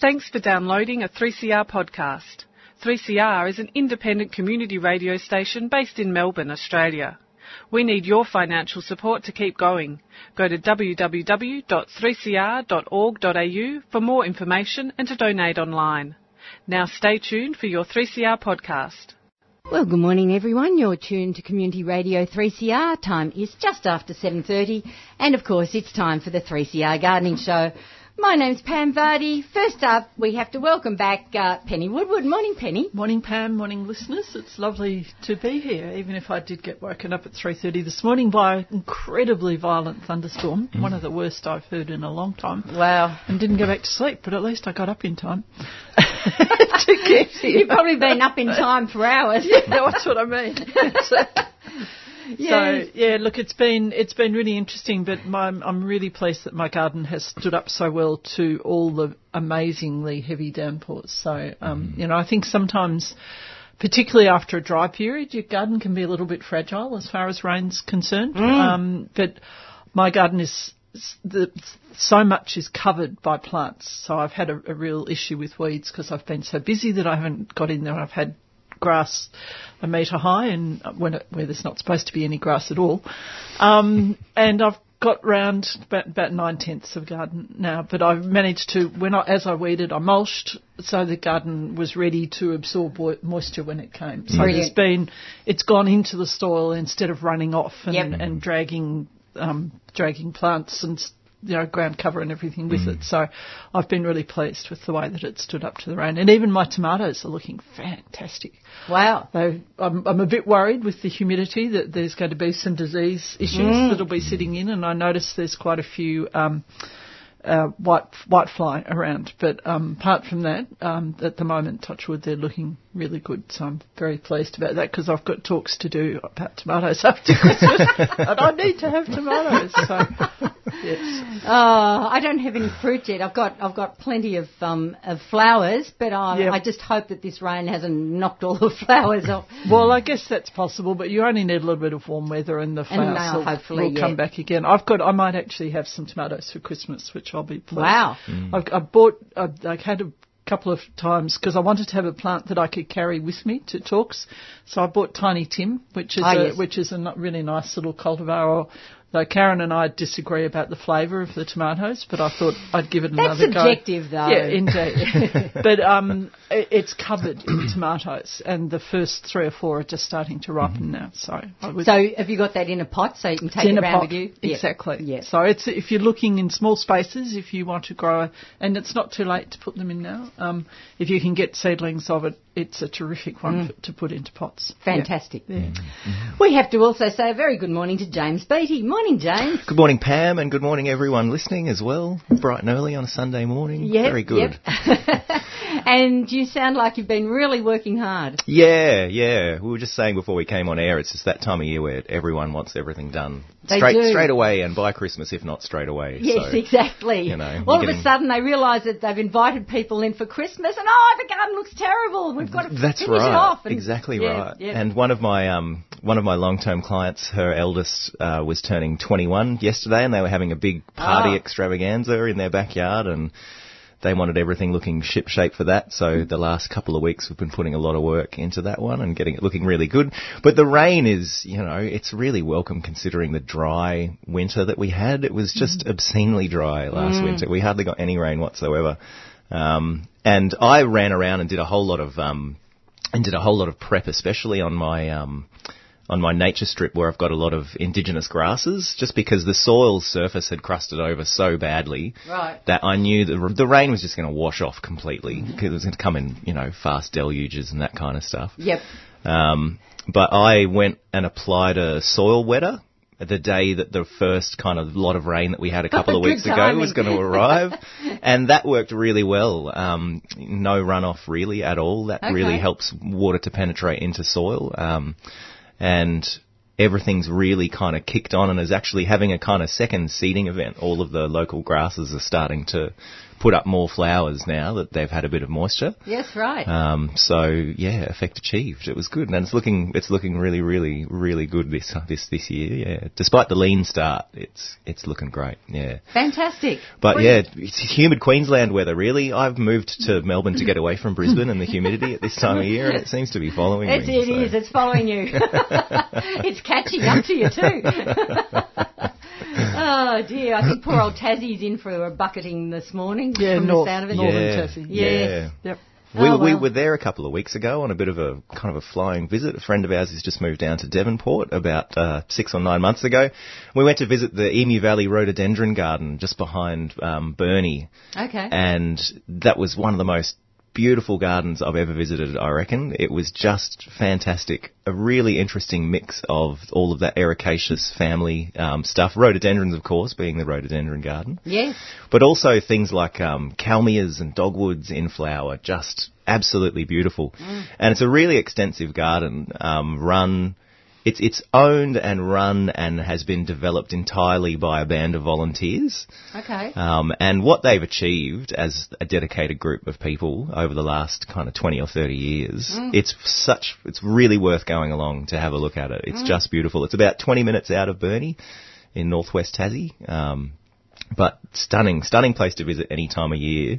Thanks for downloading a 3CR podcast. 3CR is an independent community radio station based in Melbourne, Australia. We need your financial support to keep going. Go to www.3cr.org.au for more information and to donate online. Now stay tuned for your 3CR podcast. Well, good morning everyone. You're tuned to Community Radio 3CR. Time is just after 7.30 and of course it's time for the 3CR Gardening Show. My name's Pam Vardy. First up, we have to welcome back uh, Penny Woodward. Morning, Penny. Morning, Pam. Morning, listeners. It's lovely to be here, even if I did get woken up at 3.30 this morning by an incredibly violent thunderstorm, mm. one of the worst I've heard in a long time. Wow. And didn't go back to sleep, but at least I got up in time to get here. You've probably been up in time for hours. yeah, that's what I mean. So yeah, look, it's been it's been really interesting, but my, I'm really pleased that my garden has stood up so well to all the amazingly heavy downpours. So um, mm. you know, I think sometimes. Particularly after a dry period, your garden can be a little bit fragile as far as rain's concerned. Mm. Um, but my garden is the, so much is covered by plants. So I've had a, a real issue with weeds because I've been so busy that I haven't got in there. I've had grass a metre high and when it, where there's not supposed to be any grass at all. Um, and I've got round about, about nine tenths of garden now, but I've managed to, when I, as I weeded, I mulched so the garden was ready to absorb moisture when it came. So Brilliant. it's been, it's gone into the soil instead of running off and, yep. and dragging, um, dragging plants and you know, ground cover and everything with mm. it. So I've been really pleased with the way that it stood up to the rain. And even my tomatoes are looking fantastic. Wow. I'm, I'm a bit worried with the humidity that there's going to be some disease issues mm. that'll be sitting in. And I noticed there's quite a few, um, uh, white white fly around. But um, apart from that, um, at the moment, Touchwood, they're looking really good. So I'm very pleased about that because I've got talks to do about tomatoes after Christmas, and I need to have tomatoes. So yes. Oh, I don't have any fruit yet. I've got I've got plenty of um, of flowers, but I, yep. I just hope that this rain hasn't knocked all the flowers off. Well, I guess that's possible, but you only need a little bit of warm weather, and the flowers and will, hopefully, will come back again. I've got I might actually have some tomatoes for Christmas, which I'll be pleased. Wow. Mm. I've, I bought I, I had a couple of times because I wanted to have a plant that I could carry with me to talks. So I bought Tiny Tim, which is ah, a, yes. which is a really nice little cultivar or Though Karen and I disagree about the flavour of the tomatoes, but I thought I'd give it That's another go. That's subjective, though. Yeah, indeed. but um, it, it's covered in tomatoes, and the first three or four are just starting to ripen mm-hmm. now. So, so have you got that in a pot so you can take it around pot, with you? Exactly. Yeah. So it's if you're looking in small spaces, if you want to grow, and it's not too late to put them in now. Um, if you can get seedlings of it, it's a terrific one mm. to put into pots. Fantastic. Yeah. Mm-hmm. We have to also say a very good morning to James Beattie. Morning, James. Good morning, Pam, and good morning, everyone listening as well. Bright and early on a Sunday morning. Yep, very good. Yep. and you sound like you've been really working hard. Yeah, yeah. We were just saying before we came on air, it's just that time of year where everyone wants everything done they straight do. straight away and by Christmas, if not straight away. Yes, so, exactly. You know, all of a sudden they realise that they've invited people in for Christmas, and oh, the garden looks terrible. We've got to That's finish right. it off. And, exactly yeah, right. Yeah. And one of my um one of my long term clients, her eldest uh, was turning 21 yesterday, and they were having a big party Oh. extravaganza in their backyard, and they wanted everything looking ship shape for that. So the last couple of weeks we've been putting a lot of work into that one and getting it looking really good. But the rain is, you know, it's really welcome considering the dry winter that we had. It was just obscenely dry last winter. We hardly got any rain whatsoever. Um, and I ran around and did a whole lot of, um, and did a whole lot of prep, especially on my, um, on my nature strip where I've got a lot of indigenous grasses, just because the soil surface had crusted over so badly Right. that I knew the, the rain was just going to wash off completely because it was going to come in, you know, fast deluges and that kind of stuff. Yep. Um, but I went and applied a soil wetter the day that the first kind of lot of rain that we had a couple of weeks ago was going to arrive, and that worked really well. Um, no runoff really at all. That really helps water to penetrate into soil, um, and everything's really kind of kicked on and is actually having a kind of second seeding event. All of the local grasses are starting to put up more flowers now that they've had a bit of moisture. Yes, right. Um, so yeah, effect achieved. It was good, and it's looking it's looking really, really, really good this this this year. Yeah, despite the lean start, it's it's looking great. Yeah, Fantastic. but Brilliant. yeah, it's humid Queensland weather. Really, I've moved to Melbourne to get away from Brisbane and the humidity at this time of year, and it seems to be following It's, me. it so. is. It's following you. it's catching up to you too. Oh dear! I think poor old Tassie's in for a bucketing this morning. Yeah, from north, the sound of it. northern Yeah. Tassie. Yes. Yeah. Yep. We, Oh, we were there a couple of weeks ago on a bit of a kind of a flying visit. A friend of ours has just moved down to Devonport about uh, six or nine months ago. We went to visit the Emu Valley Rhododendron Garden just behind um, Burnie, Okay. and that was one of the most beautiful gardens I've ever visited. I reckon it was just fantastic. A really interesting mix of all of that ericaceous family um, stuff. Rhododendrons, of course, being the rhododendron garden yes. but also things like um, kalmias and dogwoods in flower, just absolutely beautiful. And it's a really extensive garden, um, run. It's it's owned and run and has been developed entirely by a band of volunteers. Okay. Um, and what they've achieved as a dedicated group of people over the last kind of 20 or 30 years, it's such, it's really worth going along to have a look at it. It's just beautiful. It's about 20 minutes out of Burnie in northwest Tassie. Um, but stunning, stunning place to visit any time of year.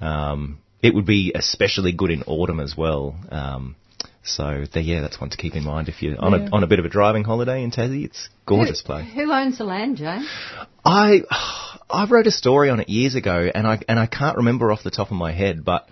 Um, it would be especially good in autumn as well. Um, so there, yeah, that's one to keep in mind if you're on Yeah. a on a bit of a driving holiday in Tassie. It's gorgeous who, place. Who owns the land, Jane? I I wrote a story on it years ago, and I and I can't remember off the top of my head, but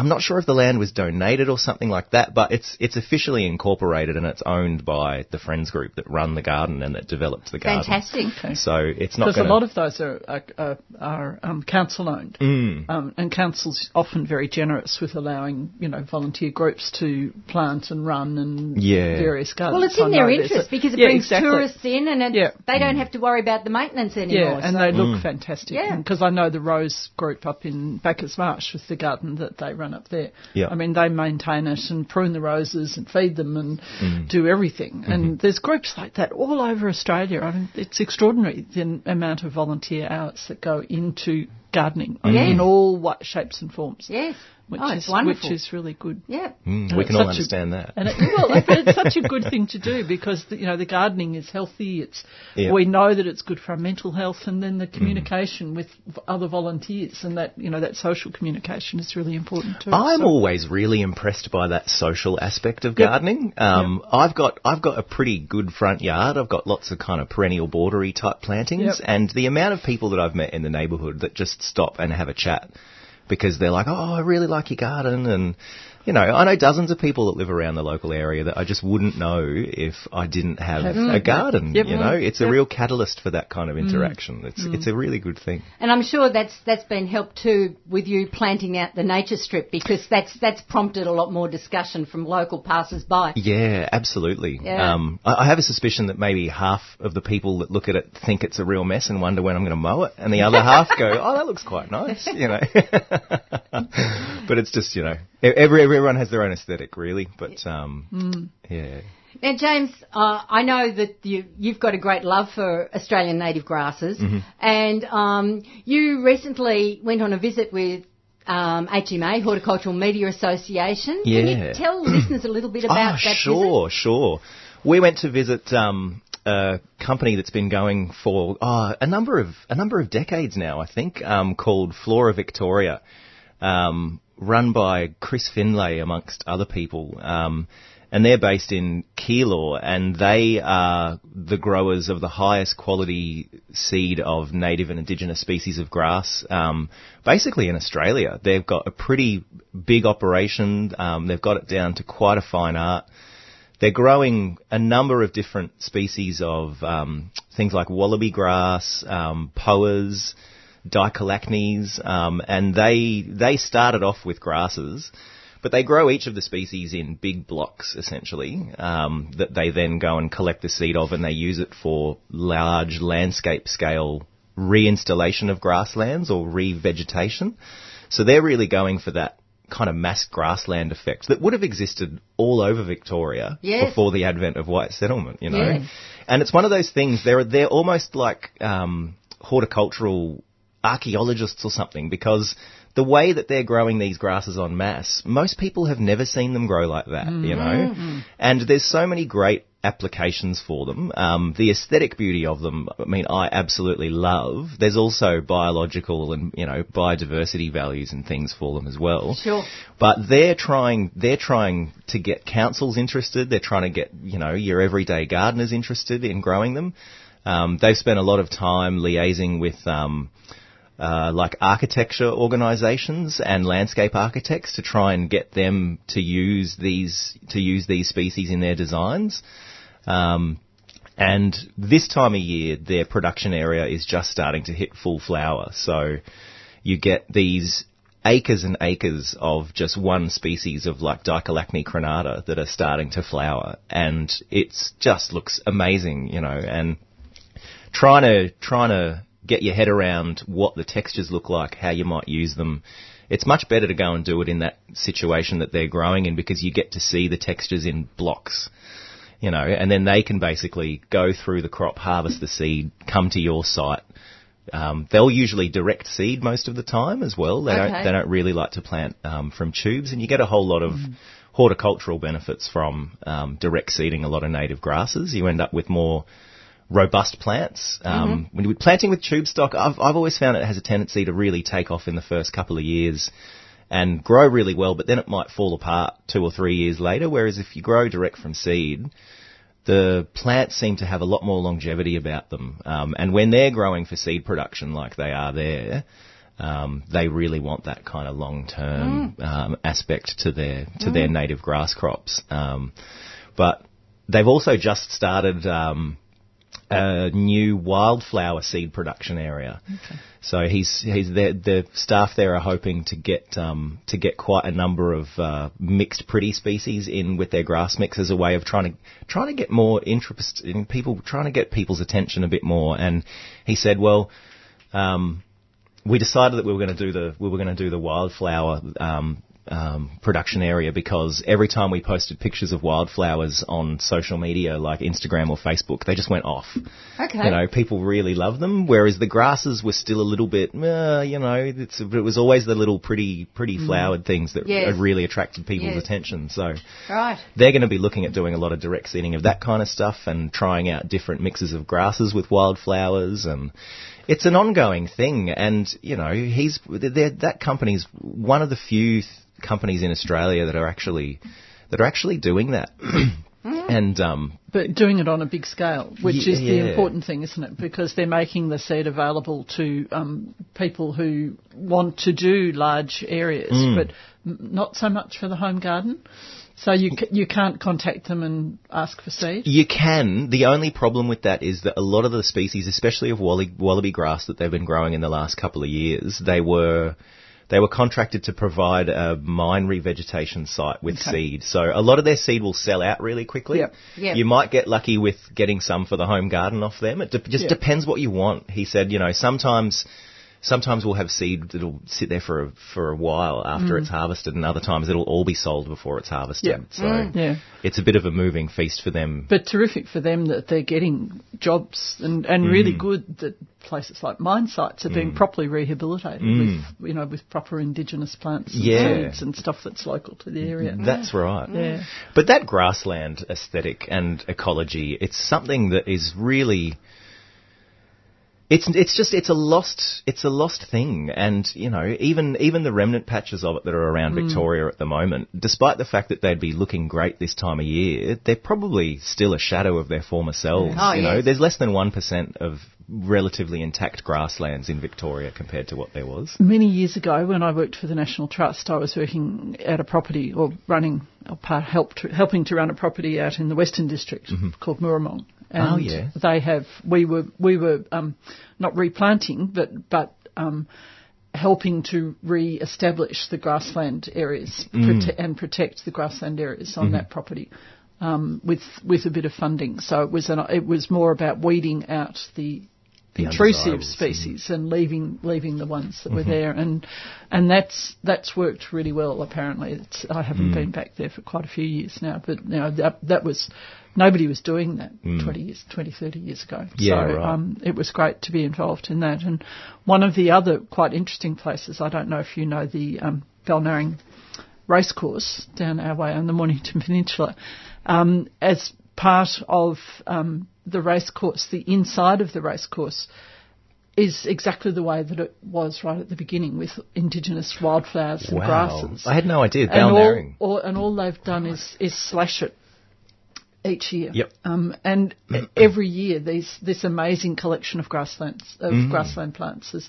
I'm not sure if the land was donated or something like that. But it's it's officially incorporated and it's owned by the Friends Group that run the garden and that developed the garden. Fantastic. Okay. So it's not Because a lot of those are are, are, are um, council owned, Mm. um, and council's often very generous with allowing you know volunteer groups to plant and run and Yeah. various gardens. Well, it's in I their interest a- because it yeah, brings exactly. tourists in, and it's, Yeah. they don't have to worry about the maintenance anymore. Yeah, and so- they look fantastic. Yeah. Because I know the Rose group up in Bacchus Marsh with the garden that they run up there. Yeah. I mean, they maintain it and prune the roses and feed them and Mm. do everything. Mm-hmm. And there's groups like that all over Australia. I mean, it's extraordinary the amount of volunteer hours that go into gardening Yes. in all shapes and forms. yes. Which oh, is wonderful. which is really good. yeah. Mm, we can all such a- understand that. And it, well, it- it's such a good thing to do because you know the gardening is healthy. It's Yeah. we know that it's good for our mental health, and then the Mm. communication with other volunteers and that you know that social communication is really important too. I'm So- always really impressed by that social aspect of Yep. gardening. Um, I've got I've got a pretty good front yard. I've got lots of kind of perennial bordery type plantings, Yep. and the amount of people that I've met in the neighbourhood that just stop and have a chat because they're like, "Oh, I really like your garden," and you know, I know dozens of people that live around the local area that I just wouldn't know if I didn't have Have- a mm. garden. Yep. You know, it's a real catalyst for that kind of mm. interaction. It's mm. it's a really good thing. And I'm sure that's that's been helped too with you planting out the nature strip because that's that's prompted a lot more discussion from local passers-by. Yeah, absolutely. Yeah. Um, I, I have a suspicion that maybe half of the people that look at it think it's a real mess and wonder when I'm going to mow it, and the other half go, "Oh, that looks quite nice," you know. but it's just, you know, e- every everyone has their own aesthetic, really. But um, yeah, Now, James, uh, I know that you, you've got a great love for Australian native grasses, Mm-hmm. and um, you recently went on a visit with um, HMA, Horticultural Media Association. Yeah. Can you tell listeners a little bit about Ah, that sure, sure. We went to visit um, a company that's been going for oh, a number of a number of decades now, I think, um, called Flora Victoria, um, run by Chris Finlay amongst other people. Um, and they're based in Keilor, and they are the growers of the highest quality seed of native and indigenous species of grass, um, basically in Australia. They've got a pretty big operation. Um, they've got it down to quite a fine art. They're growing a number of different species of um, things like wallaby grass, um, poas, dichelachnes, um, and they they started off with grasses, but they grow each of the species in big blocks essentially um, that they then go and collect the seed of, and they use it for large landscape scale reinstallation of grasslands or revegetation. So they're really going for that kind of mass grassland effect that would have existed all over Victoria Yes. before the advent of white settlement, you know. Yes. And it's one of those things. They're they're almost like um, horticultural archaeologists or something because the way that they're growing these grasses en masse, most people have never seen them grow like that, you know? And there's so many great applications for them. Um, the aesthetic beauty of them, I mean, I absolutely love. There's also biological and, you know, biodiversity values and things for them as well. Sure. But they're trying, they're trying to get councils interested. They're trying to get, you know, your everyday gardeners interested in growing them. Um, they've spent a lot of time liaising with, um, uh, like architecture organisations and landscape architects to try and get them to use these to use these species in their designs. Um, and this time of year, their production area is just starting to hit full flower. So you get these acres and acres of just one species of like Dichelachne crinita that are starting to flower, and it's just looks amazing, you know. And trying to trying to get your head around what the textures look like, how you might use them. It's much better to go and do it in that situation that they're growing in because you get to see the textures in blocks, you know, and then they can basically go through the crop, harvest the seed, come to your site. Um, they'll usually direct seed most of the time as well. They Okay. don't they don't really like to plant um, from tubes, and you get a whole lot of horticultural benefits from um, direct seeding a lot of native grasses. You end up with more robust plants. Um, When you're planting with tube stock, I've, I've always found it has a tendency to really take off in the first couple of years and grow really well, but then it might fall apart two or three years later. Whereas if you grow direct from seed, the plants seem to have a lot more longevity about them. Um, and when they're growing for seed production like they are there, um, they really want that kind of long-term um, aspect to their to their native grass crops. Um, but they've also just started um, a new wildflower seed production area. So he's he's there, the staff there are hoping to get um, to get quite a number of uh, mixed pretty species in with their grass mix as a way of trying to trying to get more interest in people, trying to get people's attention a bit more. And he said, well. Um, we decided that we were going to do the we were going to do the wildflower um, um, production area because every time we posted pictures of wildflowers on social media like Instagram or Facebook, they just went off. Okay. You know, people really love them, whereas the grasses were still a little bit, uh, you know, it's, it was always the little pretty, pretty flowered things that Yes. really attracted people's Yes. attention. So Right. they're going to be looking at doing a lot of direct seeding of that kind of stuff and trying out different mixes of grasses with wildflowers and it's an ongoing thing and you know he's that company's one of the few companies in Australia that are actually that are actually doing that and um But doing it on a big scale, which Ye- is the yeah. important thing, isn't it? Because they're making the seed available to um, people who want to do large areas, Mm. but not so much for the home garden. So you c- you can't contact them and ask for seed. You can. The only problem with that is that a lot of the species, especially of wally, wallaby grass that they've been growing in the last couple of years, they were they were contracted to provide a mine revegetation site with Okay. seed. So a lot of their seed will sell out really quickly. Yep. Yep. You might get lucky with getting some for the home garden off them. It de- just Yep. depends what you want. He said, you know, sometimes sometimes we'll have seed that'll sit there for a, for a while after it's harvested, and other times it'll all be sold before it's harvested. Yep. So Yeah. it's a bit of a moving feast for them. But terrific for them that they're getting jobs and, and Mm. really good that places like mine sites are being properly rehabilitated with, you know, with proper indigenous plants and Mm. Yeah. Mm. seeds and stuff that's local to the area. That's right. Yeah. But that grassland aesthetic and ecology, it's something that is really it's it's just it's a lost it's a lost thing. And you know even even the remnant patches of it that are around hmm. Victoria at the moment despite the fact that they'd be looking great this time of year they're probably still a shadow of their former selves Oh, you know? there's less than 1% of relatively intact grasslands in Victoria compared to what there was. Many years ago, when I worked for the National Trust, I was working at a property or running, or part, helped, helping to run a property out in the Western District mm-hmm. called Mooramong. And Mm-hmm. Oh, yeah. They have. We were we were um, not replanting, but but um, helping to re-establish the grassland areas Mm. prote- and protect the grassland areas on that property. Um, with with a bit of funding, so it was an, it was more about weeding out the The intrusive species and leaving leaving the ones that were there and and that's that's worked really well apparently it's, I haven't been back there for quite a few years now but you know that that was nobody was doing that 20 years 20 30 years ago Yeah, so right. um, it was great to be involved in that and one of the other quite interesting places I don't know if you know the um, Balnarring racecourse down our way on the Mornington Peninsula. Um, as part of um, the racecourse, the inside of the racecourse is exactly the way that it was right at the beginning with indigenous wildflowers and wow. grasses. I had no idea. and all, all, and all they've done is, is slash it each year. Yep. Um, and every year, these this amazing collection of grasslands of Mm. grassland plants is,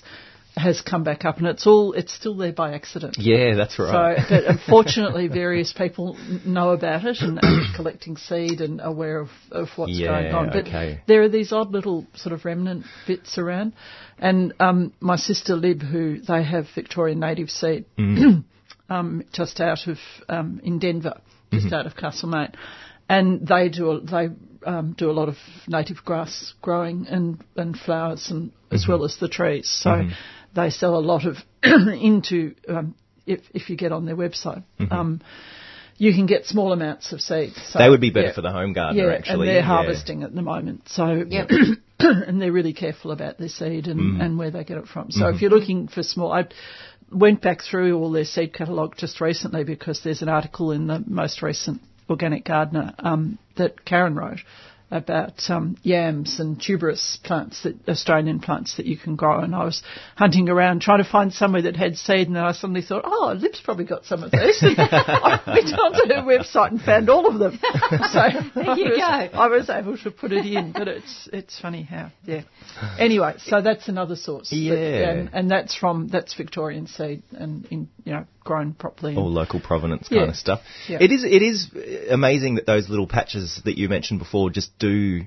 has come back up, and it's all it's still there by accident. Yeah, that's right. So, but unfortunately, various people know about it and are collecting seed and aware of, of what's Yeah, going on. But okay. there are these odd little sort of remnant bits around. And um, my sister Lib, who they have Victorian native seed, Mm. um, just out of um, in Denver, just Mm-hmm. out of Castlemaine, and they do a, they um, do a lot of native grass growing and and flowers and Mm-hmm. as well as the trees. So they sell a lot of into um, if if you get on their website. Um, you can get small amounts of seeds. So, Mm-hmm. they would be better yeah. for the home gardener, Yeah, actually. and they're yeah. harvesting at the moment. So Yep. and they're really careful about their seed and, Mm. and where they get it from. Mm-hmm. So if you're looking for small, I went back through all their seed catalogue just recently because there's an article in the most recent Organic Gardener um, that Karen wrote about um, yams and tuberous plants, that Australian plants that you can grow. And I was hunting around trying to find somewhere that had seed, and then I suddenly thought, oh, Lib's probably got some of these. I went onto her website and found all of them. So There you I was, go. I was able to put it in, but it's it's funny how yeah. Anyway, so that's another source. Yeah. and, and that's from that's Victorian seed and in you know grown properly. all local provenance Yeah. kind of stuff. Yeah. It is it is amazing that those little patches that you mentioned before just do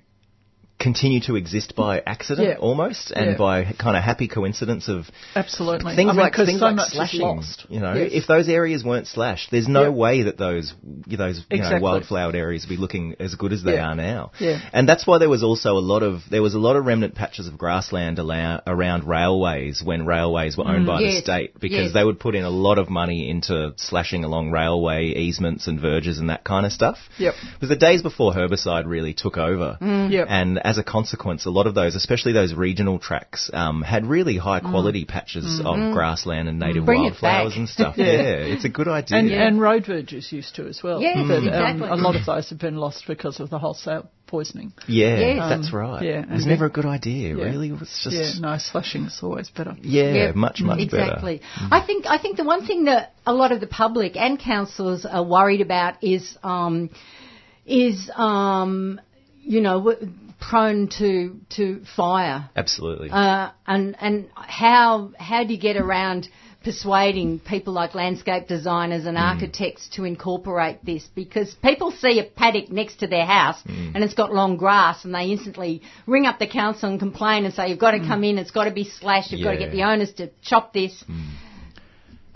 continue to exist by accident Yeah. almost and Yeah. by kind of happy coincidence of Absolutely. things I mean, like things so like slashing. lost. You know, Yes. if those areas weren't slashed, there's no way that those those you Exactly. know wildflowered areas would be looking as good as they Yeah. are now. Yeah. And that's why there was also a lot of there was a lot of remnant patches of grassland allow, around railways when railways were owned mm. by the state because Yes. they would put in a lot of money into slashing along railway easements and verges and that kind of stuff. Yep. It was the days before herbicide really took over. Mm. Yep. And as a consequence, a lot of those, especially those regional tracks, um, had really high quality patches of grassland and native Bring wildflowers and stuff. Yeah. yeah. it's a good idea. and, and road verges used to as well. Yeah, But, um, exactly. a lot of those have been lost because of the wholesale poisoning. yeah, Yes. that's Um, right. yeah, it was and never a good idea, Yeah. really. It was just, Yeah, no, slashing is always better. yeah, Yeah, much, much exactly. better. I think I think the one thing that a lot of the public and councillors are worried about is um, is um, you know w- prone to to fire Absolutely. uh, and and how how do you get around persuading people like landscape designers Mm. and architects to incorporate this because people see a paddock next to their house Mm. and it's got long grass and they instantly ring up the council and complain and say you've got to come in it's got to be slashed you've got to Mm. Get the owners to chop this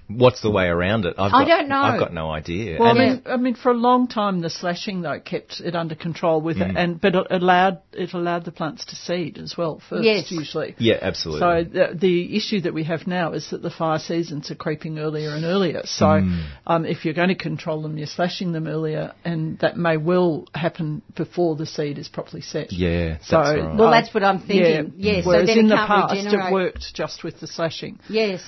What's the way around it? I've I don't know. I've got no idea. Well, And- I mean, I mean, for a long time, the slashing though kept it under control with Mm. it, and but it allowed it allowed the plants to seed as well first, Yes. usually. yeah, absolutely. So the, the issue that we have now is that the fire seasons are creeping earlier and earlier. So Mm. um, if you're going to control them, you're slashing them earlier, and that may well happen before the seed is properly set. yeah, that's So right. Well, that's what I'm thinking. Yeah, so Whereas then in the can't past regenerate. it worked just with the slashing. yes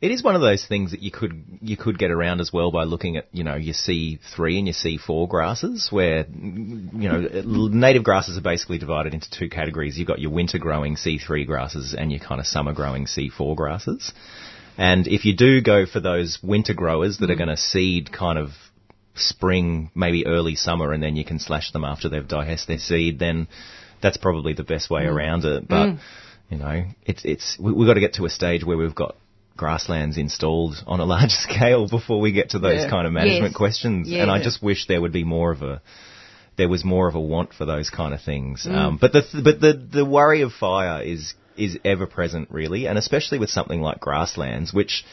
It is one of those things that you could you could get around as well by looking at you know your C three and your C four grasses, where you know native grasses are basically divided into two categories. You've got your winter growing C three grasses and your kind of summer growing C four grasses. And if you do go for those winter growers that are mm-hmm. going to seed kind of spring, maybe early summer, and then you can slash them after they've digest their seed, then that's probably the best way mm. around it. But mm. you know, it's it's we've got to get to a stage where we've got grasslands installed on a large scale before we get to those Yeah. kind of management Yes. questions. Yeah. And I just wish there would be more of a there was more of a want for those kind of things. Mm. Um, but the th- but the the worry of fire is is ever present really, and especially with something like grasslands, which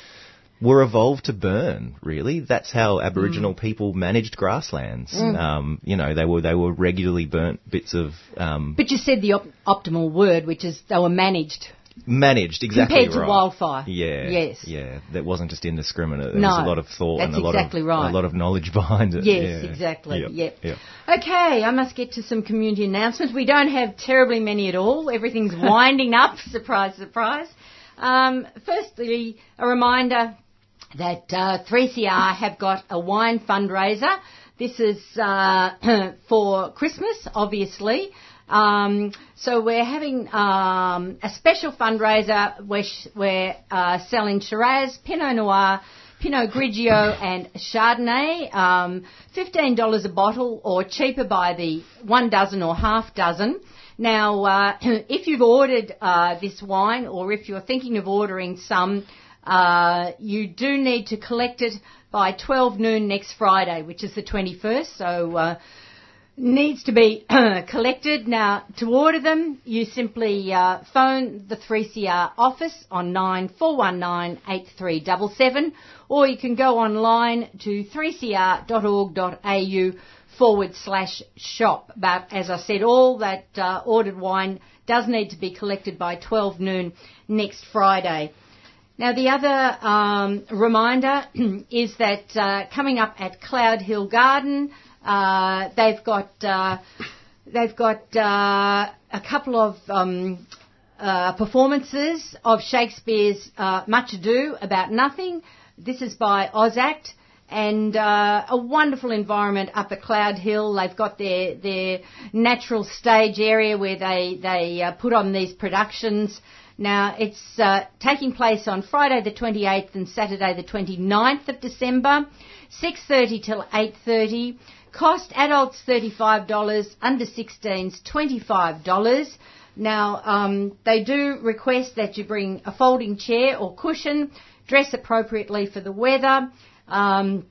were evolved to burn. Really, that's how Aboriginal people managed grasslands. Um, you know, they were they were regularly burnt bits of um, But you said the op- optimal word, which is they were managed. Managed exactly Compared to wildfire. Yeah. Yes. Yeah. That wasn't just indiscriminate. There No, was a lot of thought and a lot exactly of right. a lot of knowledge behind it. Yes, Yeah. exactly. Yep. Yep. Yep. Okay, I must get to some community announcements. We don't have terribly many at all. Everything's winding up. Surprise, surprise. Um, firstly, a reminder that uh, 3CR have got a wine fundraiser. This is uh, for Christmas, obviously. Um, so we're having um, a special fundraiser where sh- we're uh, selling Shiraz, Pinot Noir, Pinot Grigio and Chardonnay, um, $15 a bottle or cheaper by the one dozen or half dozen. Now, uh, if you've ordered uh, this wine or if you're thinking of ordering some, uh, you do need to collect it by 12 noon next Friday, which is the 21st. So, uh, needs to be collected. Now, to order them, you simply uh, phone the 3CR office on 94198377 or you can go online to 3cr.org.au forward slash shop. But as I said, all that uh, ordered wine does need to be collected by 12 noon next Friday. Now, the other um, reminder is that uh, coming up at Cloud Hill Garden, uh, they've got uh, they've got uh, a couple of um, uh, performances of Shakespeare's uh, Much Ado About Nothing. This is by Ozact. And uh, a wonderful environment up at Cloud Hill. They've got their their natural stage area where they they put on these productions. Now, it's uh, taking place on Friday the 28th and Saturday the 29th of December, 6.30 till 8.30. Cost adults $35, under 16s $25. Now, um, they do request that you bring a folding chair or cushion, dress appropriately for the weather. Um,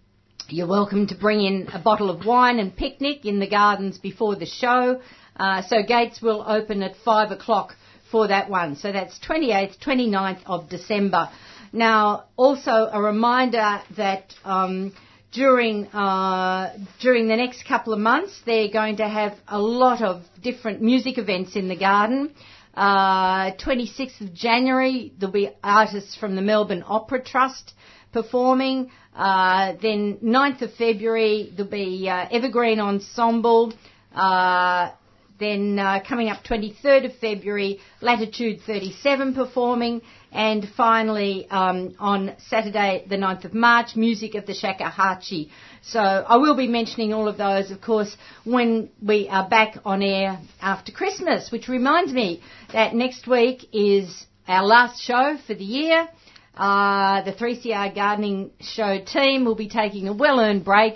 you're welcome to bring in a bottle of wine and picnic in the gardens before the show. Uh, so gates will open at 5 o'clock for that one. So that's 28th, 29th of December. Now, also a reminder that um, during uh, during the next couple of months, they're going to have a lot of different music events in the garden. Uh, 26th of January, there'll be artists from the Melbourne Opera Trust performing. Uh, then 9th of February, there'll be uh, Evergreen Ensemble. Uh, then uh, coming up 23rd of February, Latitude 37 performing. And finally, um, on Saturday, the 9th of March, Music of the Shakuhachi. So I will be mentioning all of those, of course, when we are back on air after Christmas, which reminds me that next week is our last show for the year. Uh, the 3CR Gardening Show team will be taking a well-earned break.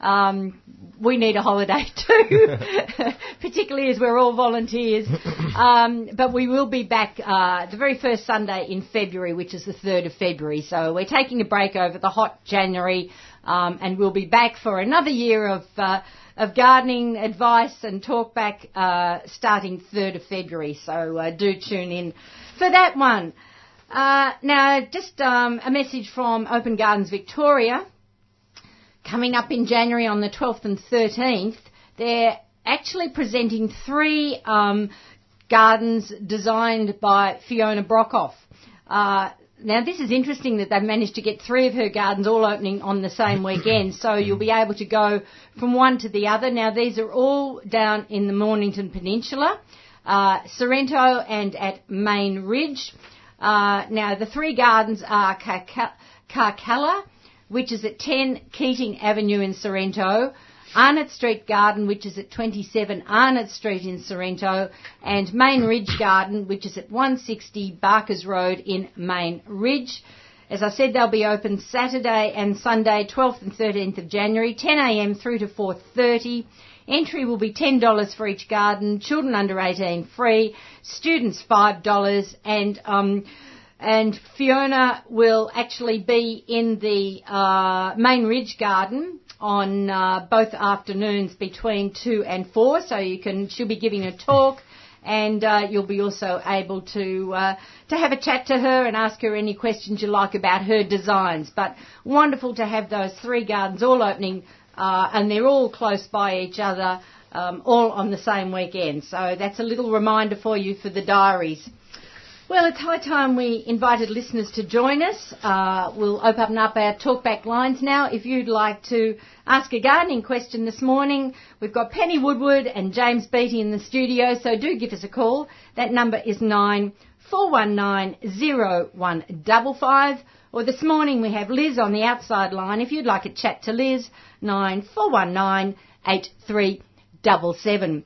Um, we need a holiday too, particularly as we're all volunteers. Um, but we will be back uh, the very first Sunday in February, which is the 3rd of February. So we're taking a break over the hot January, um, and we'll be back for another year of uh, of gardening advice and talk back uh, starting 3rd of February. So uh, do tune in for that one. Uh, now, just um, a message from Open Gardens Victoria. Coming up in January on the 12th and 13th, they're actually presenting three um, gardens designed by Fiona Brockhoff. Uh, now, this is interesting that they've managed to get three of her gardens all opening on the same weekend, so you'll be able to go from one to the other. Now, these are all down in the Mornington Peninsula, uh, Sorrento and at Main Ridge. Uh, now, the three gardens are Carca- Karkalla, which is at 10 Keating Avenue in Sorrento, Arnott Street Garden, which is at 27 Arnott Street in Sorrento, and Main Ridge Garden, which is at 160 Barkers Road in Main Ridge. As I said, they'll be open Saturday and Sunday, 12th and 13th of January, 10am through to 4.30. Entry will be $10 for each garden, children under 18 free, students $5, and um, and Fiona will actually be in the uh, Main Ridge Garden on uh, both afternoons between two and four. So you can she'll be giving a talk and uh, you'll be also able to uh, to have a chat to her and ask her any questions you like about her designs. But wonderful to have those three gardens all opening, uh, and they're all close by each other, um, all on the same weekend. So that's a little reminder for you for the diaries. Well, it's high time we invited listeners to join us. Uh, we'll open up our talkback lines now. If you'd like to ask a gardening question this morning, we've got Penny Woodward and James Beattie in the studio, so do give us a call. That number is nine four one nine zero one double five. Or this morning we have Liz on the outside line. If you'd like a chat to Liz, nine four one nine eight three double seven.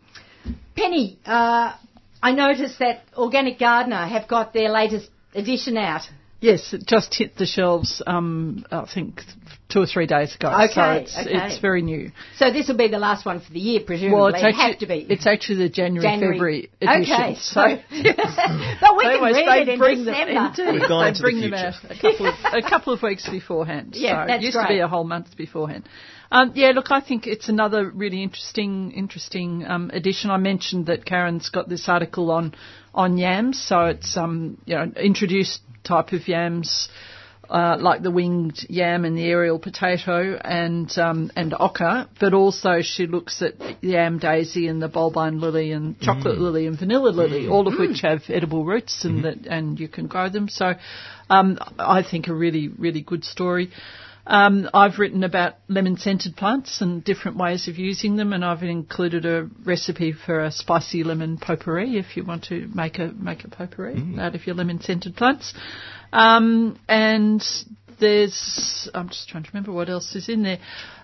Penny, uh, I noticed that Organic Gardener have got their latest edition out. Yes, it just hit the shelves. Um, I think two or three days ago. Okay, so it's, okay. it's very new. So this will be the last one for the year, presumably. Well, it's actually have to be. it's actually the January, January. February edition. Okay, So, but we they can read they it in bring December. them indeed. We've gone they into the bring them future. out a couple of a couple of weeks beforehand. Yeah, so that's it used to be a whole month beforehand. Um, yeah, look, I think it's another really interesting interesting um, edition. I mentioned that Karen's got this article on on yams, so it's um, you know introduced type of yams. Uh, like the winged yam and the aerial potato and um, and oca, but also she looks at the yam daisy and the bulbine lily and chocolate lily and vanilla lily, all of which have edible roots and that and you can grow them. So um, I think a really really good story. Um, I've written about lemon scented plants and different ways of using them, and I've included a recipe for a spicy lemon potpourri if you want to make a make a potpourri out of your lemon scented plants. Um, and there's I'm just trying to remember what else is in there.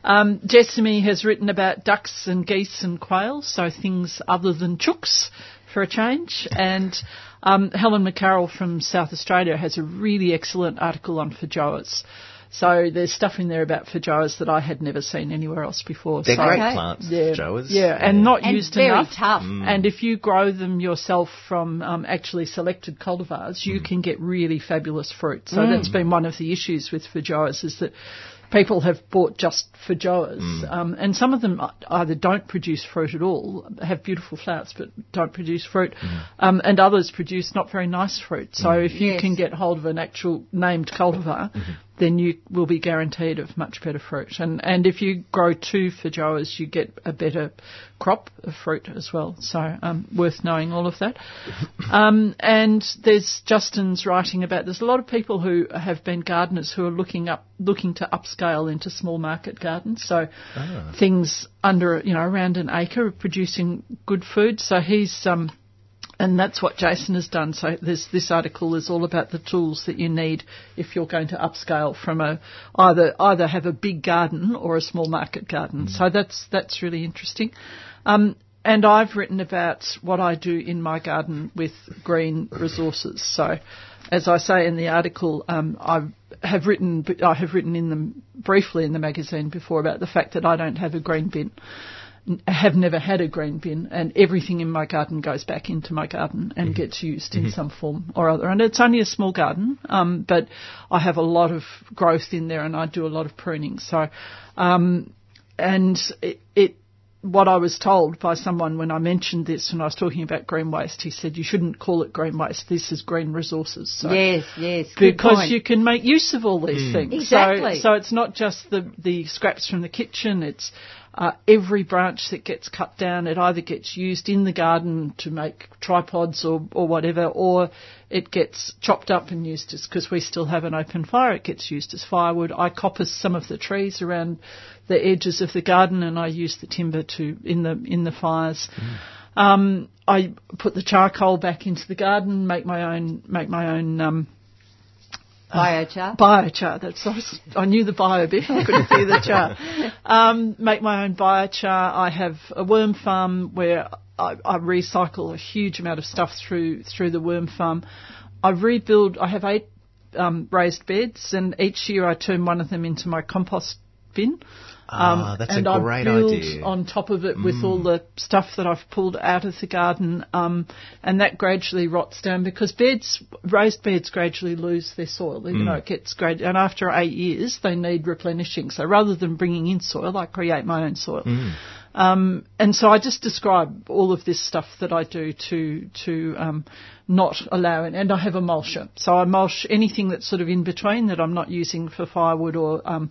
Um, Jessamy has written about ducks and geese and quails, so things other than chooks for a change. And um, Helen McKerral from South Australia has a really excellent article on feijoas. So there's stuff in there about feijoas that I had never seen anywhere else before. They're so, great Okay. plants, Yeah, Joas. yeah, and not and used very enough. tough. Mm. And if you grow them yourself from um, actually selected cultivars, you mm. can get really fabulous fruit. So mm. that's been one of the issues with feijoas is that people have bought just feijoas, um, and some of them either don't produce fruit at all, have beautiful flowers but don't produce fruit, um, and others produce not very nice fruit. So if you Yes. can get hold of an actual named cultivar, mm-hmm. Then you will be guaranteed of much better fruit. And and if you grow two feijoas, you get a better crop of fruit as well. So um, worth knowing all of that. Um, and there's Justin's writing about. There's a lot of people who have been gardeners who are looking up, looking to upscale into small market gardens. So things under, you know, around an acre of producing good food. So he's um, and that's what Jason has done. So this this article is all about the tools that you need if you're going to upscale from a either either have a big garden or a small market garden. So that's that's really interesting. Um, and I've written about what I do in my garden with green resources. So, as I say in the article, um, I have written I have written in them briefly in the magazine before about the fact that I don't have a green bin have never had a green bin, and everything in my garden goes back into my garden and gets used in some form or other. And it's only a small garden, um, but I have a lot of growth in there, and I do a lot of pruning. So, um, and it, it what I was told by someone when I mentioned this when I was talking about green waste, he said you shouldn't call it green waste. This is green resources. So Yes, yes. good because point. you can make use of all these things. Exactly. So, so it's not just the the scraps from the kitchen. It's uh, every branch that gets cut down. It either gets used in the garden to make tripods or or whatever, or it gets chopped up and used as because we still have an open fire. It gets used as firewood. I coppice some of the trees around the edges of the garden, and I use the timber to in the in the fires. Um, I put the charcoal back into the garden, make my own make my own um, Biochar. biochar. That's I, was, I knew the bio bit. I couldn't see the char. Um, make my own biochar. I have a worm farm where I, I recycle a huge amount of stuff through through the worm farm. I rebuild. I have eight um, raised beds, and each year I turn one of them into my compost bin. Ah, that's and a great I build idea. on top of it with all the stuff that I've pulled out of the garden, um, and that gradually rots down because beds, raised beds, gradually lose their soil. You know, it gets grad, and after eight years, they need replenishing. So rather than bringing in soil, I create my own soil. Um, and so I just describe all of this stuff that I do to to um, not allow it. And I have a mulcher, so I mulch anything that's sort of in between that I'm not using for firewood or um,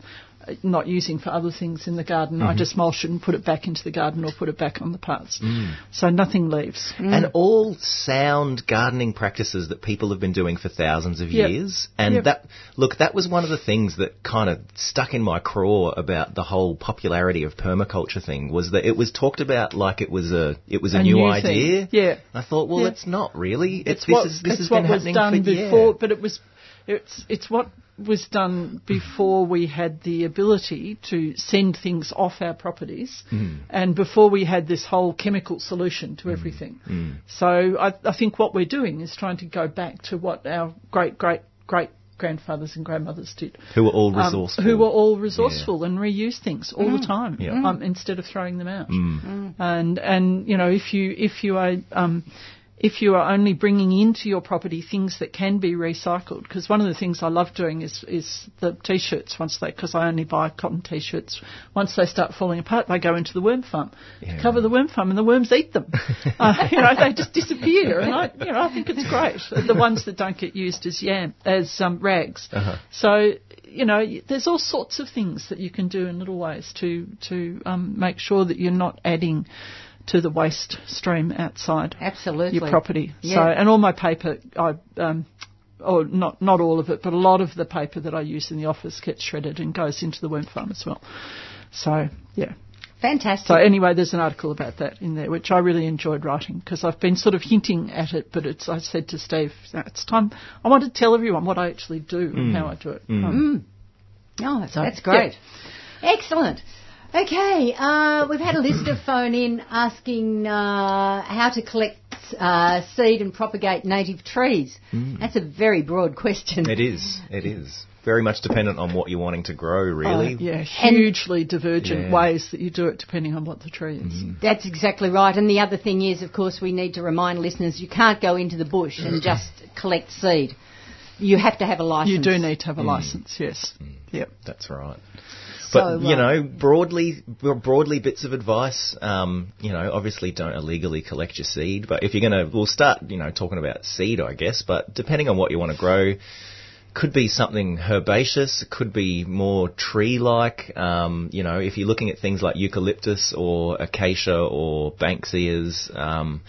not using for other things in the garden. I mm-hmm. just mulch it and put it back into the garden or put it back on the parts. Mm. So nothing leaves. Mm. And all sound gardening practices that people have been doing for thousands of Yep. years. And Yep. that, look, that was one of the things that kind of stuck in my craw about the whole popularity of permaculture thing was that it was talked about like it was a, it was a, A new, new idea. thing. Yeah. I thought, well, Yeah. it's not really. It's, It's this what, is, this it's has what been was happening done for, yeah. before, but it was it's it's what was done before we had the ability to send things off our properties, Mm. and before we had this whole chemical solution to everything. Mm. So I, I think what we're doing is trying to go back to what our great great great grandfathers and grandmothers did. Who were all um, resourceful. who were all resourceful and reuse things all the time Yeah. um, instead of throwing them out. Mm. And and you know if you if you are um, if you are only bringing into your property things that can be recycled, because one of the things I love doing is is the t-shirts once they because I only buy cotton t-shirts once they start falling apart they go into the worm farm Yeah, to cover the worm farm and the worms eat them. uh, you know they just disappear and I you know I think it's great the ones that don't get used as yam as um, rags. Uh-huh. So you know, there's all sorts of things that you can do in little ways to to um, make sure that you're not adding to the waste stream outside Absolutely. your property. So, Yeah. and all my paper, I um, or not not all of it, but a lot of the paper that I use in the office gets shredded and goes into the worm farm as well. So yeah. Fantastic. So anyway, there's an article about that in there, which I really enjoyed writing because I've been sort of hinting at it, but it's I said to Steve, it's time. I want to tell everyone what I actually do and how I do it. Um, Oh, that's, So, that's great. Excellent. Okay, uh, we've had a list of phone in asking uh, how to collect uh, seed and propagate native trees. That's a very broad question. It is. It is. Very much dependent on what you're wanting to grow, really. uh, yeah, hugely divergent Yeah. ways that you do it depending on what the tree is. That's exactly right. And the other thing is, of course, we need to remind listeners you can't go into the bush and just collect seed. You have to have a license. You do need to have a license, yes. Yep. That's right. So, But you uh, know, broadly, broadly bits of advice. Um, you know, obviously don't illegally collect your seed. But if you're gonna, we'll start. You know, talking about seed, I guess. But depending on what you want to grow, could be something herbaceous. Could be more tree-like. Um, you know, if you're looking at things like eucalyptus or acacia or banksias. Um,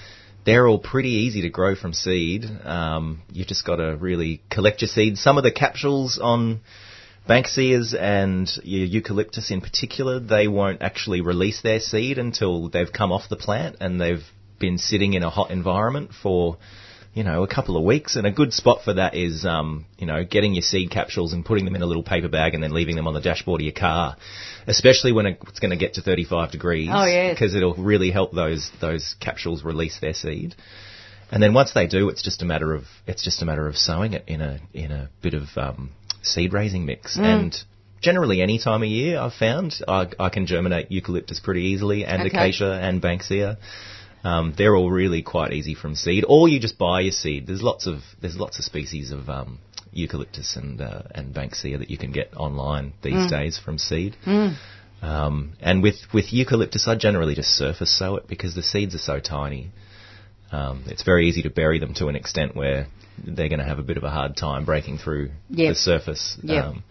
they're all pretty easy to grow from seed. Um, you've just got to really collect your seeds. Some of the capsules on Banksias and eucalyptus in particular, they won't actually release their seed until they've come off the plant and they've been sitting in a hot environment for, you know, a couple of weeks. And a good spot for that is, um, you know, getting your seed capsules and putting them in a little paper bag and then leaving them on the dashboard of your car, especially when it's going to get to 35 degrees. Oh, yes. Because it'll really help those, those capsules release their seed. And then once they do, it's just a matter of it's just a matter of sowing it in a in a bit of um, seed raising mix. Mm. And generally, any time of year, I've found I, I can germinate eucalyptus pretty easily, and Okay. acacia and banksia. Um, they're all really quite easy from seed, or you just buy your seed. There's lots of there's lots of species of um, eucalyptus and uh, and banksia that you can get online these Mm. days from seed. Um, and with, with eucalyptus, I generally just surface sow it because the seeds are so tiny. Um, it's very easy to bury them to an extent where they're going to have a bit of a hard time breaking through Yep. the surface. Yep. Um,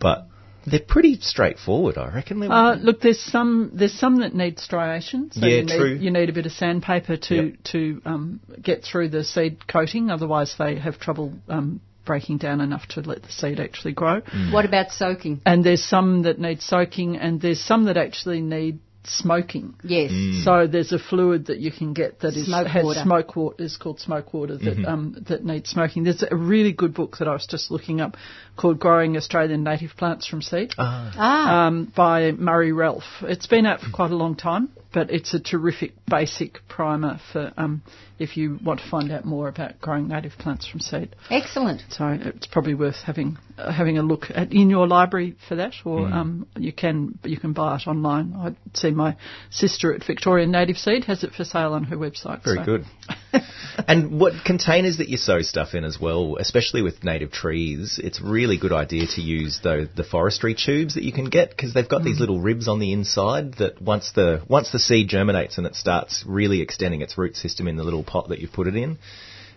but they're pretty straightforward, I reckon. They're- Uh, look, there's some there's some that need striation. So Yeah, you need, true. You need a bit of sandpaper to Yep. to um, get through the seed coating. Otherwise, they have trouble um, breaking down enough to let the seed actually grow. What about soaking? And there's some that need soaking, and there's some that actually need smoking. Yes. So there's a fluid that you can get that is Smoke has water. smoke water is called smoke water that um, that needs smoking. There's a really good book that I was just looking up called Growing Australian Native Plants from Seed Ah, Ah, um, by Murray Ralph. It's been out for quite a long time, but it's a terrific basic primer for um, if you want to find out more about growing native plants from seed. excellent. So it's probably worth having having a look at in your library for that, or Mm. um, you can you can buy it online. I see my sister at Victorian Native Seed has it for sale on her website. Very so- good. and what containers that you sow stuff in as well, especially with native trees, it's a really good idea to use the, the forestry tubes that you can get because they've got these little ribs on the inside that once the once the seed germinates and it starts really extending its root system in the little pot that you've put it in,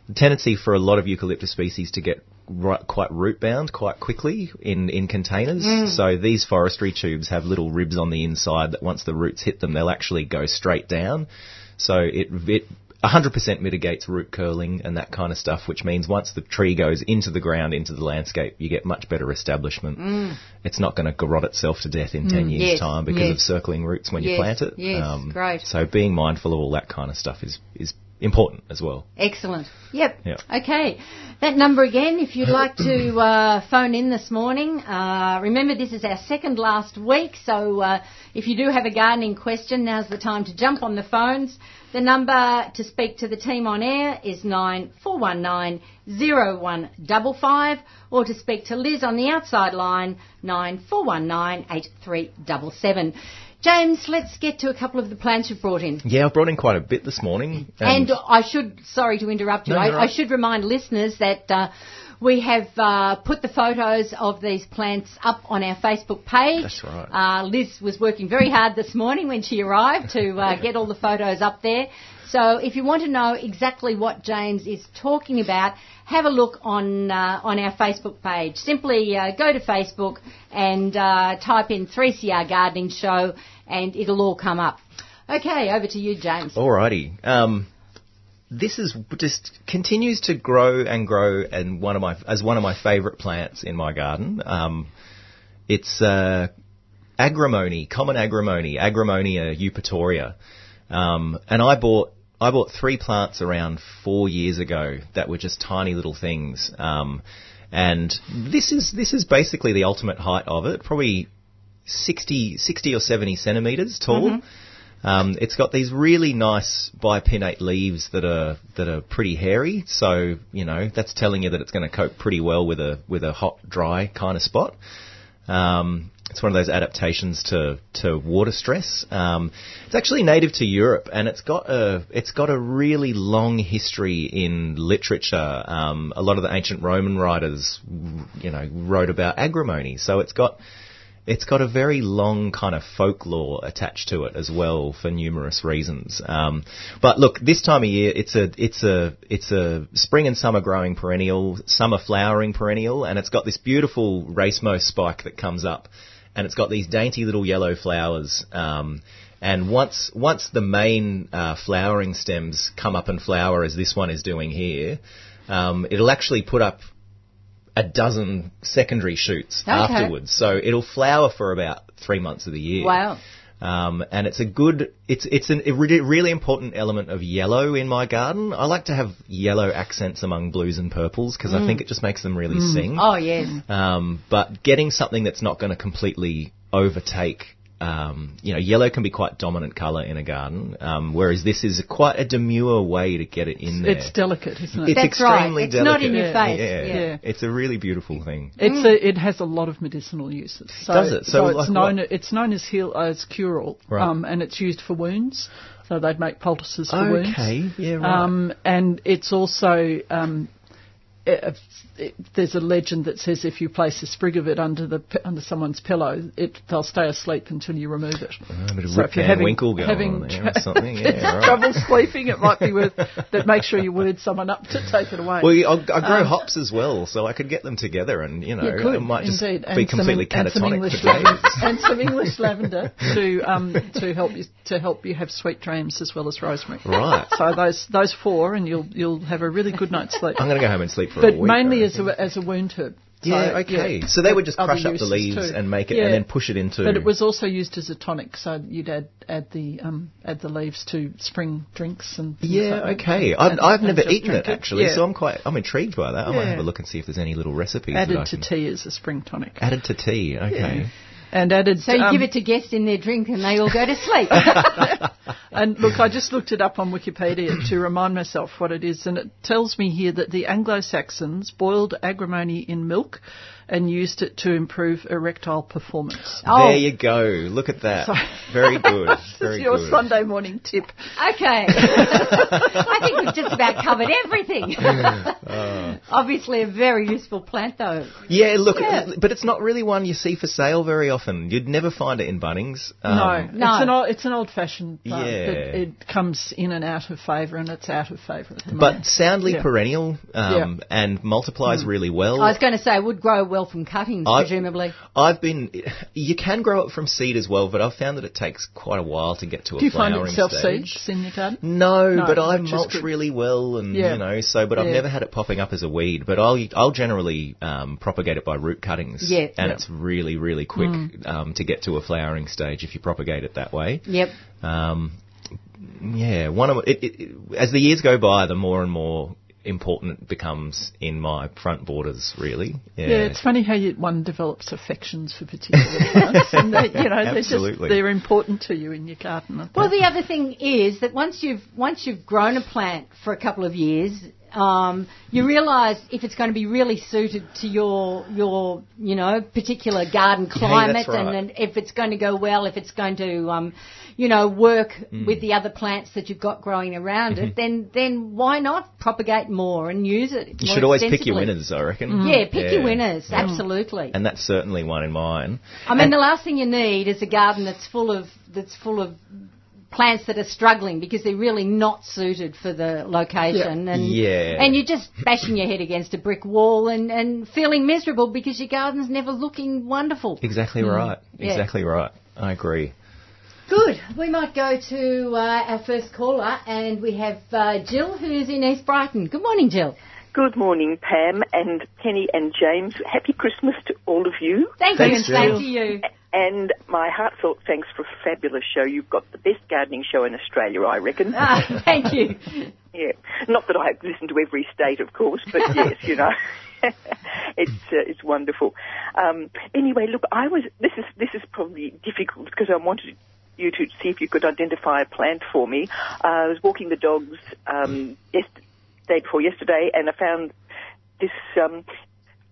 the tendency for a lot of eucalyptus species to get right, quite root bound quite quickly in, in containers. Mm. So these forestry tubes have little ribs on the inside that once the roots hit them, they'll actually go straight down. So it, it 100% mitigates root curling and that kind of stuff, which means once the tree goes into the ground, into the landscape, you get much better establishment. Mm. It's not going to garrot itself to death in mm. 10 years' Yes, time because yes. of circling roots when you plant it. Um, yes, great. So being mindful of all that kind of stuff is, is important as well. Excellent. Yep. Yep. Okay. That number again, if you'd like to uh, phone in this morning. Uh, remember, this is our second last week, so uh, if you do have a gardening question, now's the time to jump on the phones. The number to speak to the team on air is 9419 or to speak to Liz on the outside line 9419 8377. James, let's get to a couple of the plants you've brought in. Yeah, I've brought in quite a bit this morning. And I should, sorry to interrupt you, No, I, right. I should remind listeners that uh, we have uh, put the photos of these plants up on our Facebook page. That's right. Uh, Liz was working very hard this morning when she arrived to uh, get all the photos up there. So if you want to know exactly what James is talking about, have a look on uh, on our Facebook page. Simply uh, go to Facebook and uh, type in 3CR Gardening Show, and it'll all come up. Okay, over to you, James. Alrighty. Um, this is just continues to grow and grow, and one of my as one of my favourite plants in my garden. Um, it's uh, agrimony, common agrimony, Agrimonia eupatoria, um, and I bought I bought three plants around four years ago that were just tiny little things. Um, and this is this is basically the ultimate height of it, probably 60, 60 or 70 centimetres tall. Um, it's got these really nice bipinnate leaves that are that are pretty hairy, so you know that's telling you that it's going to cope pretty well with a with a hot, dry kind of spot. Um, it's one of those adaptations to, to water stress. Um, it's actually native to Europe, and it's got a it's got a really long history in literature. Um, a lot of the ancient Roman writers, you know, wrote about agrimony, so it's got it's got a very long kind of folklore attached to it as well for numerous reasons. Um, but look, this time of year, it's a it's a it's a spring and summer growing perennial, summer flowering perennial, and it's got this beautiful racemose spike that comes up, and it's got these dainty little yellow flowers. Um, and once once the main uh, flowering stems come up and flower, as this one is doing here, um, it'll actually put up a dozen secondary shoots Okay. afterwards. So it'll flower for about three months of the year. Wow. Um, and it's a good, it's it's an, a really, really important element of yellow in my garden. I like to have yellow accents among blues and purples because I think it just makes them really sing. Oh, yes. Um, but getting something that's not going to completely overtake, um, you know, yellow can be quite dominant colour in a garden, um, whereas this is quite a demure way to get it in there. It's delicate, isn't it? It's That's right. extremely It's not in your Yeah. face. Yeah, Yeah. Yeah. it's a really beautiful thing. It's a, it has a lot of medicinal uses. So, Does it? So it's like known what? it's known as heal as cure all, Right. um, and it's used for wounds. So they'd make poultices for wounds. Okay, yeah, right. Um, and it's also um, it, it, there's a legend that says if you place a sprig of it under the under someone's pillow, it they'll stay asleep until you remove it. a bit of So if you're having- Winkle going having on there tra- or something. Yeah, right. trouble sleeping, it might be worth that. Make sure you word someone up to take it away. Well, I, I grow hops as well, so I could get them together, and you know, You could, it might just indeed. be And completely and some catatonic lavender, days. and some English lavender to um, to help you to help you have sweet dreams as well as rosemary. Right. So those those four, and you'll you'll have a really good night's sleep. I'm going to go home and sleep for but a week. But mainly as a as a wound herb. So, Yeah, okay. So they would just crush up the leaves too. and make it, Yeah. and then push it into. But it was also used as a tonic, so you'd add add the um, add the leaves to spring drinks and things Yeah, like that. okay. I've, And- I've and never eaten it actually, Yeah. so I'm quite I'm intrigued by that. I might Yeah. have a look and see if there's any little recipes added to tea as a spring tonic. added to tea. Okay. And added So you um, give it to guests in their drink and they all go to sleep. And look, I just looked it up on Wikipedia to remind myself what it is, and it tells me here that the Anglo Saxons boiled agrimony in milk and used it to improve erectile performance. Oh. There you go. Look at that. Very good. Very That's your good. Sunday morning tip. Okay. I think we've just about covered everything. Oh. Obviously, a very useful plant, though. Yeah, look, Yeah. but it's not really one you see for sale very often. You'd never find it in Bunnings. no, Um, No. it's an old, it's an old-fashioned plant. Yeah. It, it comes in and out of favour, and it's out of favour at the But moment. soundly Yeah. perennial um, and multiplies really well. I was going to say, it would grow well from cuttings, I- presumably. I've been. You can grow it from seed as well, but I've found that it takes quite a while to get to a Do you find flowering it self stage. seeds in your garden? No, No, but I which is mulch good. really well, and Yeah. you know, so. But I've never had it popping up as a weed. But I'll I'll generally um, propagate it by root cuttings. Yeah. and Yeah. it's really really quick um, to get to a flowering stage if you propagate it that way. Yep. Um, yeah, one of it, it, it, as the years go by, the more and more important it becomes in my front borders. Really, yeah. Yeah, it's funny how you, one develops affections for particular plants, and they, you know, they're just Absolutely. they're important to you in your garden. Well, the other thing is that once you've once you've grown a plant for a couple of years, um, you realise if it's going to be really suited to your your you know particular garden climate, right. and, and if it's going to go well, if it's going to um, you know work Mm. with the other plants that you've got growing around Mm-hmm. it, then then why not propagate more and use it? you should always pick your winners, I reckon. Yeah, pick your Yeah. winners, absolutely. and that's certainly one in mine. I mean, And- the last thing you need is a garden that's full of that's full of plants that are struggling because they're really not suited for the location, and Yeah. and you're just bashing your head against a brick wall and and feeling miserable because your garden's never looking wonderful. Exactly right. Mm. Yeah. Exactly right. I agree. Good. We might go to uh, our first caller, and we have uh, Jill, who's in East Brighton. Good morning, Jill. Good morning, Pam and Penny and James. Happy Christmas to all of you. Thank Thanks, you, and Jill. same to you. And my heartfelt thanks for a fabulous show. You've got the best gardening show in Australia, I reckon. Ah, thank you. Yeah. Not that I listen to every state, of course, but yes, you know. it's uh, it's wonderful. Um, anyway, look, I was this is this is probably difficult because I wanted you to see if you could identify a plant for me. Uh, I was walking the dogs um, yes, day before yesterday, and I found this. Um,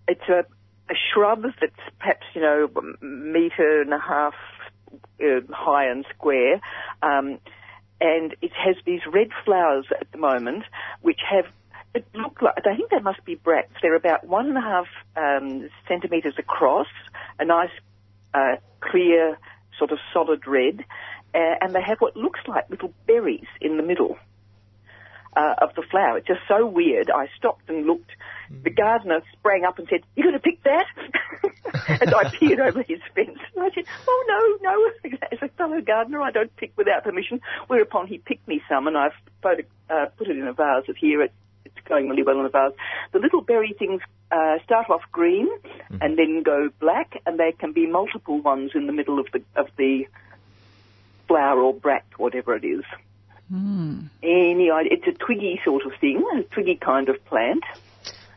it's a, a shrub that's perhaps you know meter and a half uh, high and square. Um, and it has these red flowers at the moment, which have it look like I think they must be bracts. They're about one and a half um, centimeters across, a nice uh, clear sort of solid red, uh, and they have what looks like little berries in the middle uh, of the flower. It's just so weird. I stopped and looked. The gardener sprang up and said, "You going to pick that?" and I peered over his fence. And I said, "Oh no, no! As a fellow gardener, I don't pick without permission." Whereupon he picked me some, and I've photo- uh, put it in a vase of here. It, it's going really well in a vase. The little berry things uh, start off green and then go black, and there can be multiple ones in the middle of the of the flower or bract, whatever it is. Any idea? It's a twiggy sort of thing, a twiggy kind of plant.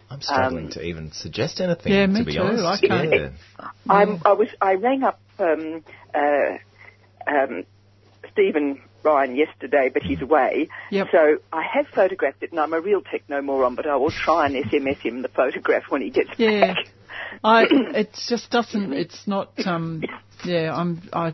I'm struggling Um, to even suggest anything. Yeah, me to be too. honest. I can't. Yeah. I'm, I was. I rang up um, uh, um, Stephen Ryan yesterday, but he's away. Yep. So I have photographed it, and I'm a real techno moron, but I will try and SMS him the photograph when he gets Yeah. back. I it just doesn't. It's not. Um, yeah, I'm. I.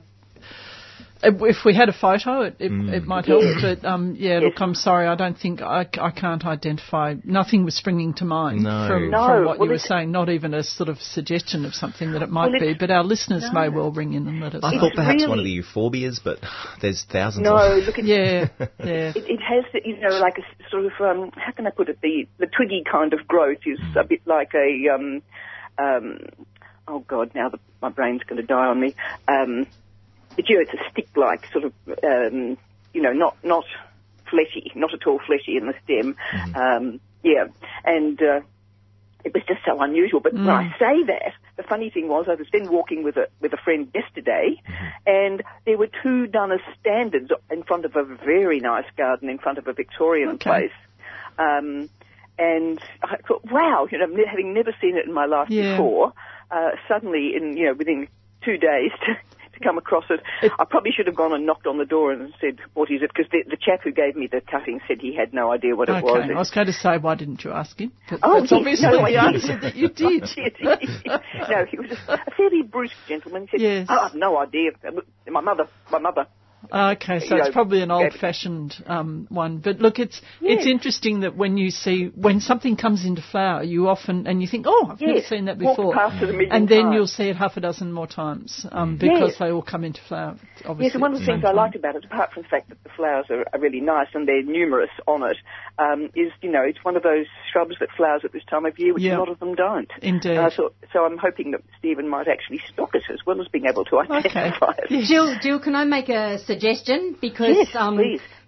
If we had a photo, it, it, Mm. it might help. But um, yeah, look, I'm sorry. I don't think I, I can't identify. Nothing was springing to mind No. from, No, from what well, you were saying. Not even a sort of suggestion of something that it might Well, be. But our listeners may well ring in and let us I know. thought perhaps one of the euphorbias, but there's thousands No, of look, it's, Yeah, yeah. it, it has, the- you know, like a sort of, um, how can I put it? The the twiggy kind of growth is a bit like a, um, um, oh God, now the, my brain's going to die on me. Um, but yeah, it's a stick-like sort of, um, you know, not not fleshy, not at all fleshy in the stem. Um, yeah, and uh, it was just so unusual. But when I say that, the funny thing was, I was then walking with a with a friend yesterday, and there were two Dunnes standards in front of a very nice garden in front of a Victorian Okay. place. Um, and I thought, wow, you know, having never seen it in my life Yeah. before, uh, suddenly in you know within two days to, come across it. I probably should have gone and knocked on the door and said, "What is it?" Because the, the chap who gave me the cutting said he had no idea what it was. I was going to say, why didn't you ask him? But Oh, that's yes, obviously no, I the answer that you did. no, he was a, fairly brusque gentleman. He said, Yes. "Oh, I've no idea." My mother, my mother Okay, so You it's know, probably an old-fashioned um, one. But look, it's it's interesting that when you see when something comes into flower, you often and you think, oh, I've never seen that before, past it a million and then times. you'll see it half a dozen more times um, because Yes. they all come into flower. Obviously, Yes, and one of the the things same I time. liked about it, apart from the fact that the flowers are, are really nice and they're numerous on it, um, is you know it's one of those shrubs that flowers at this time of year, which Yeah. a lot of them don't. Indeed. Uh, so, so I'm hoping that Stephen might actually stock it as well as being able to Okay. identify it. Yes. Jill, Jill, can I make a suggestion? Because Yes, um,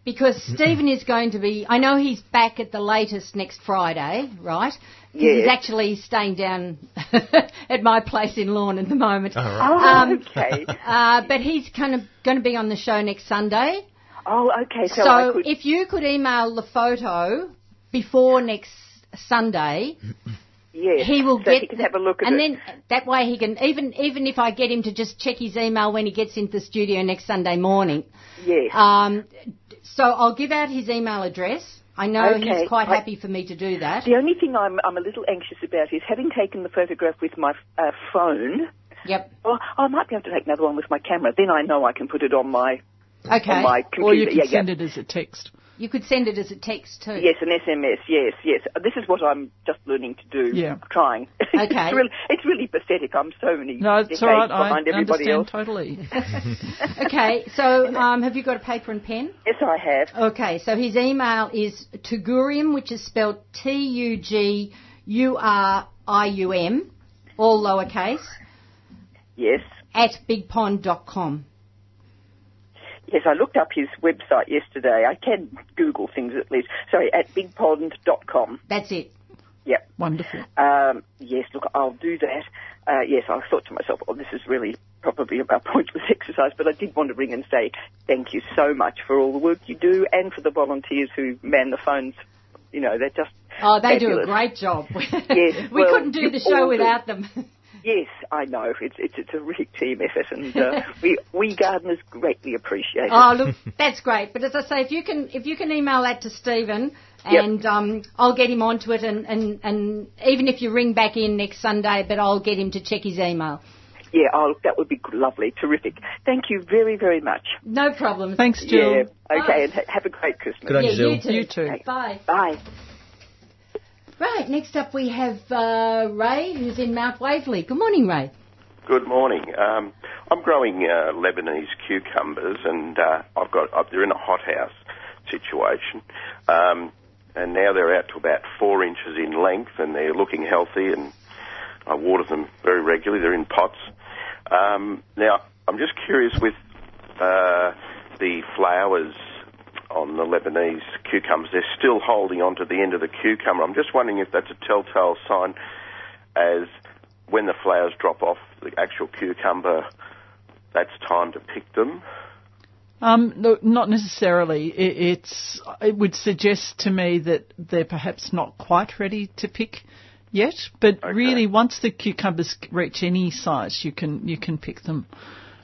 because Stephen is going to be. I know he's back at the latest next Friday, right? 'Cause He's actually staying down at my place in Lorne at the moment. All right. Oh, Um, okay. Uh, but he's kind of going to be on the show next Sunday. Oh, okay. So, So, I could. if you could email the photo before next Sunday, yes, he will so get he can have a look at and it. then that way he can even even if I get him to just check his email when he gets into the studio next Sunday morning. yes. Um, so I'll give out his email address. I know Okay, he's quite I- happy for me to do that. the only thing I'm, I'm a little anxious about is having taken the photograph with my uh, phone. Yep. Well, I might be able to take another one with my camera. Then I know I can put it on my Okay. on my computer. Or you can yeah, send yeah. it as a text. You could send it as a text too. Yes, an SMS. Yes, yes. Uh, This is what I'm just learning to do. Yeah. Trying. Okay. it's, really, it's really pathetic. I'm so many No, it's decades all right. I everybody understand else. totally. Okay. So um, have you got a paper and pen? Yes, I have. Okay. So his email is Tugurium, which is spelled T U G U R I U M, all lowercase, Yes. at bigpond.com. Yes, I looked up his website yesterday. I can Google things at least. Sorry, at bigpond.com. That's it. Yep. Wonderful. Um, yes, look, I'll do that. Uh, yes, I thought to myself, oh, this is really probably a pointless exercise, but I did want to ring and say thank you so much for all the work you do and for the volunteers who man the phones. You know, they're just Oh, they do a great job. Yes, we well, couldn't do the show do. without them. Yes, I know. It's it's, it's a real team effort, and uh, we we gardeners greatly appreciate it. Oh, look, that's great. But as I say, if you can, if you can email that to Stephen, Yep. and um, I'll get him onto it, and, and, and even if you ring back in next Sunday, but I'll get him to check his email. Yeah, oh, that would be lovely, terrific. Thank you very very much. No problem. Thanks, Jill. Yeah. Bye. Okay, and ha- have a great Christmas. Good on Yeah, you, Jill. you too. You too. Bye. Bye. Right, next up we have uh, Ray, who's in Mount Waverley. Good morning, Ray. Good morning. Um, I'm growing uh, Lebanese cucumbers, and uh, I've got uh, they're in a hothouse situation, um, and now they're out to about four inches in length, and they're looking healthy, and I water them very regularly. They're in pots. Um, now, I'm just curious with uh, the flowers on the Lebanese cucumbers. They're still holding on to the end of the cucumber. I'm just wondering if that's a telltale sign as when the flowers drop off the actual cucumber, that's time to pick them. Um, no, not necessarily. It, it's. It would suggest to me that they're perhaps not quite ready to pick yet. But Okay. really, once the cucumbers reach any size, you can you can pick them.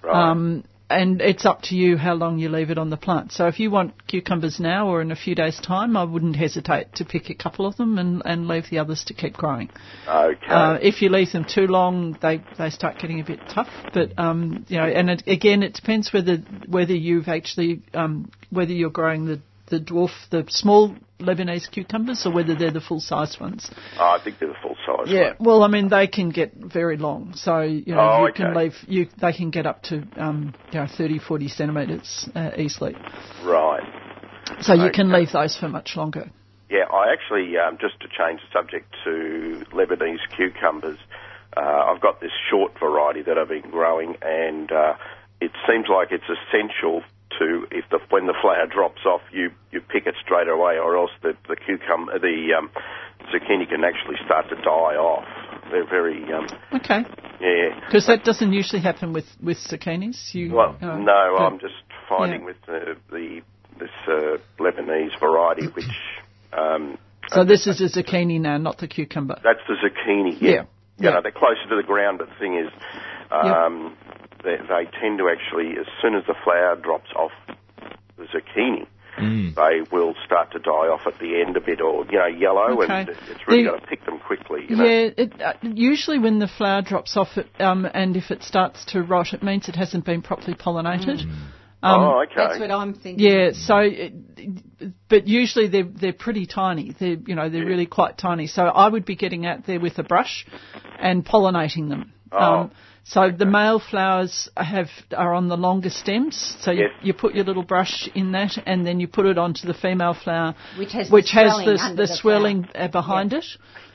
Right. Um, and it's up to you how long you leave it on the plant. So if you want cucumbers now or in a few days' time, I wouldn't hesitate to pick a couple of them and, and leave the others to keep growing. okay. Uh, if you leave them too long, they, they start getting a bit tough. But um, you know, and it, again, it depends whether whether you've actually um, whether you're growing the the dwarf, the small Lebanese cucumbers, or whether they're the full size ones. Oh, I think they're the full size. Ones. Yeah, one. well, I mean, they can get very long, so you know Oh, you can leave you they can get up to um, you know 30, 40 centimetres uh, easily. Right. So you can leave those for much longer. Yeah, I actually, um, just to change the subject to Lebanese cucumbers, uh, I've got this short variety that I've been growing, and uh, it seems like it's essential to, if the when the flower drops off, you, you pick it straight away, or else the the cucumber, the um, zucchini can actually start to die off. They're very, um, Okay, yeah. because that doesn't usually happen with with zucchinis. You Well, uh, no, I'm just finding yeah. with the, the this uh, Lebanese variety, which um, So this is a zucchini now, not the cucumber. That's the zucchini. Yeah. Yeah. You Yeah. know, they're closer to the ground, but the thing is, um, they, they tend to actually, as soon as the flower drops off the zucchini, Mm. they will start to die off at the end a bit, or you know, yellow, Okay. and it's really The- got to pick them quickly. You know? Yeah, it, uh, usually when the flower drops off, it, um, and if it starts to rot, it means it hasn't been properly pollinated. Um, oh, okay. That's what I'm thinking. Yeah, so, it, but usually they're they're pretty tiny. They're you know they're really quite tiny. So I would be getting out there with a brush and pollinating them. Um, Oh, so the male flowers have are on the longer stems. So you, Yes. you put your little brush in that, and then you put it onto the female flower, Which has the which has swelling the, the the swelling uh, behind it.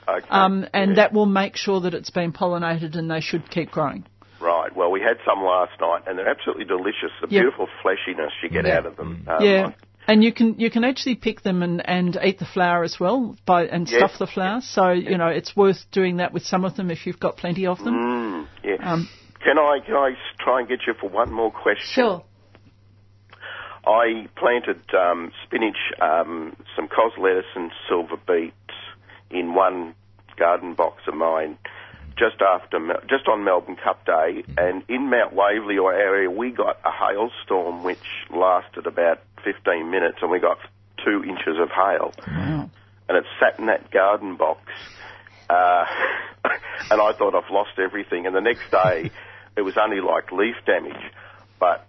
okay. Um, and Yeah. that will make sure that it's been pollinated, and they should keep growing. Right. Well, we had some last night, and they're absolutely delicious. The Yeah. beautiful fleshiness you get out of them. Um, Yeah. And you can you can actually pick them and, and eat the flower as well by and Yes. stuff the flower. So you know it's worth doing that with some of them if you've got plenty of them. Mm, yeah. Um, can I can I try and get you for one more question? Sure. I planted um, spinach, um, some cos lettuce, and silver beets in one garden box of mine just after just on Melbourne Cup Day, and in Mount Waverley or area we got a hailstorm which lasted about 15 minutes, and we got two inches of hail, wow. and it sat in that garden box. Uh, and I thought I've lost everything. And the next day, it was only like leaf damage. But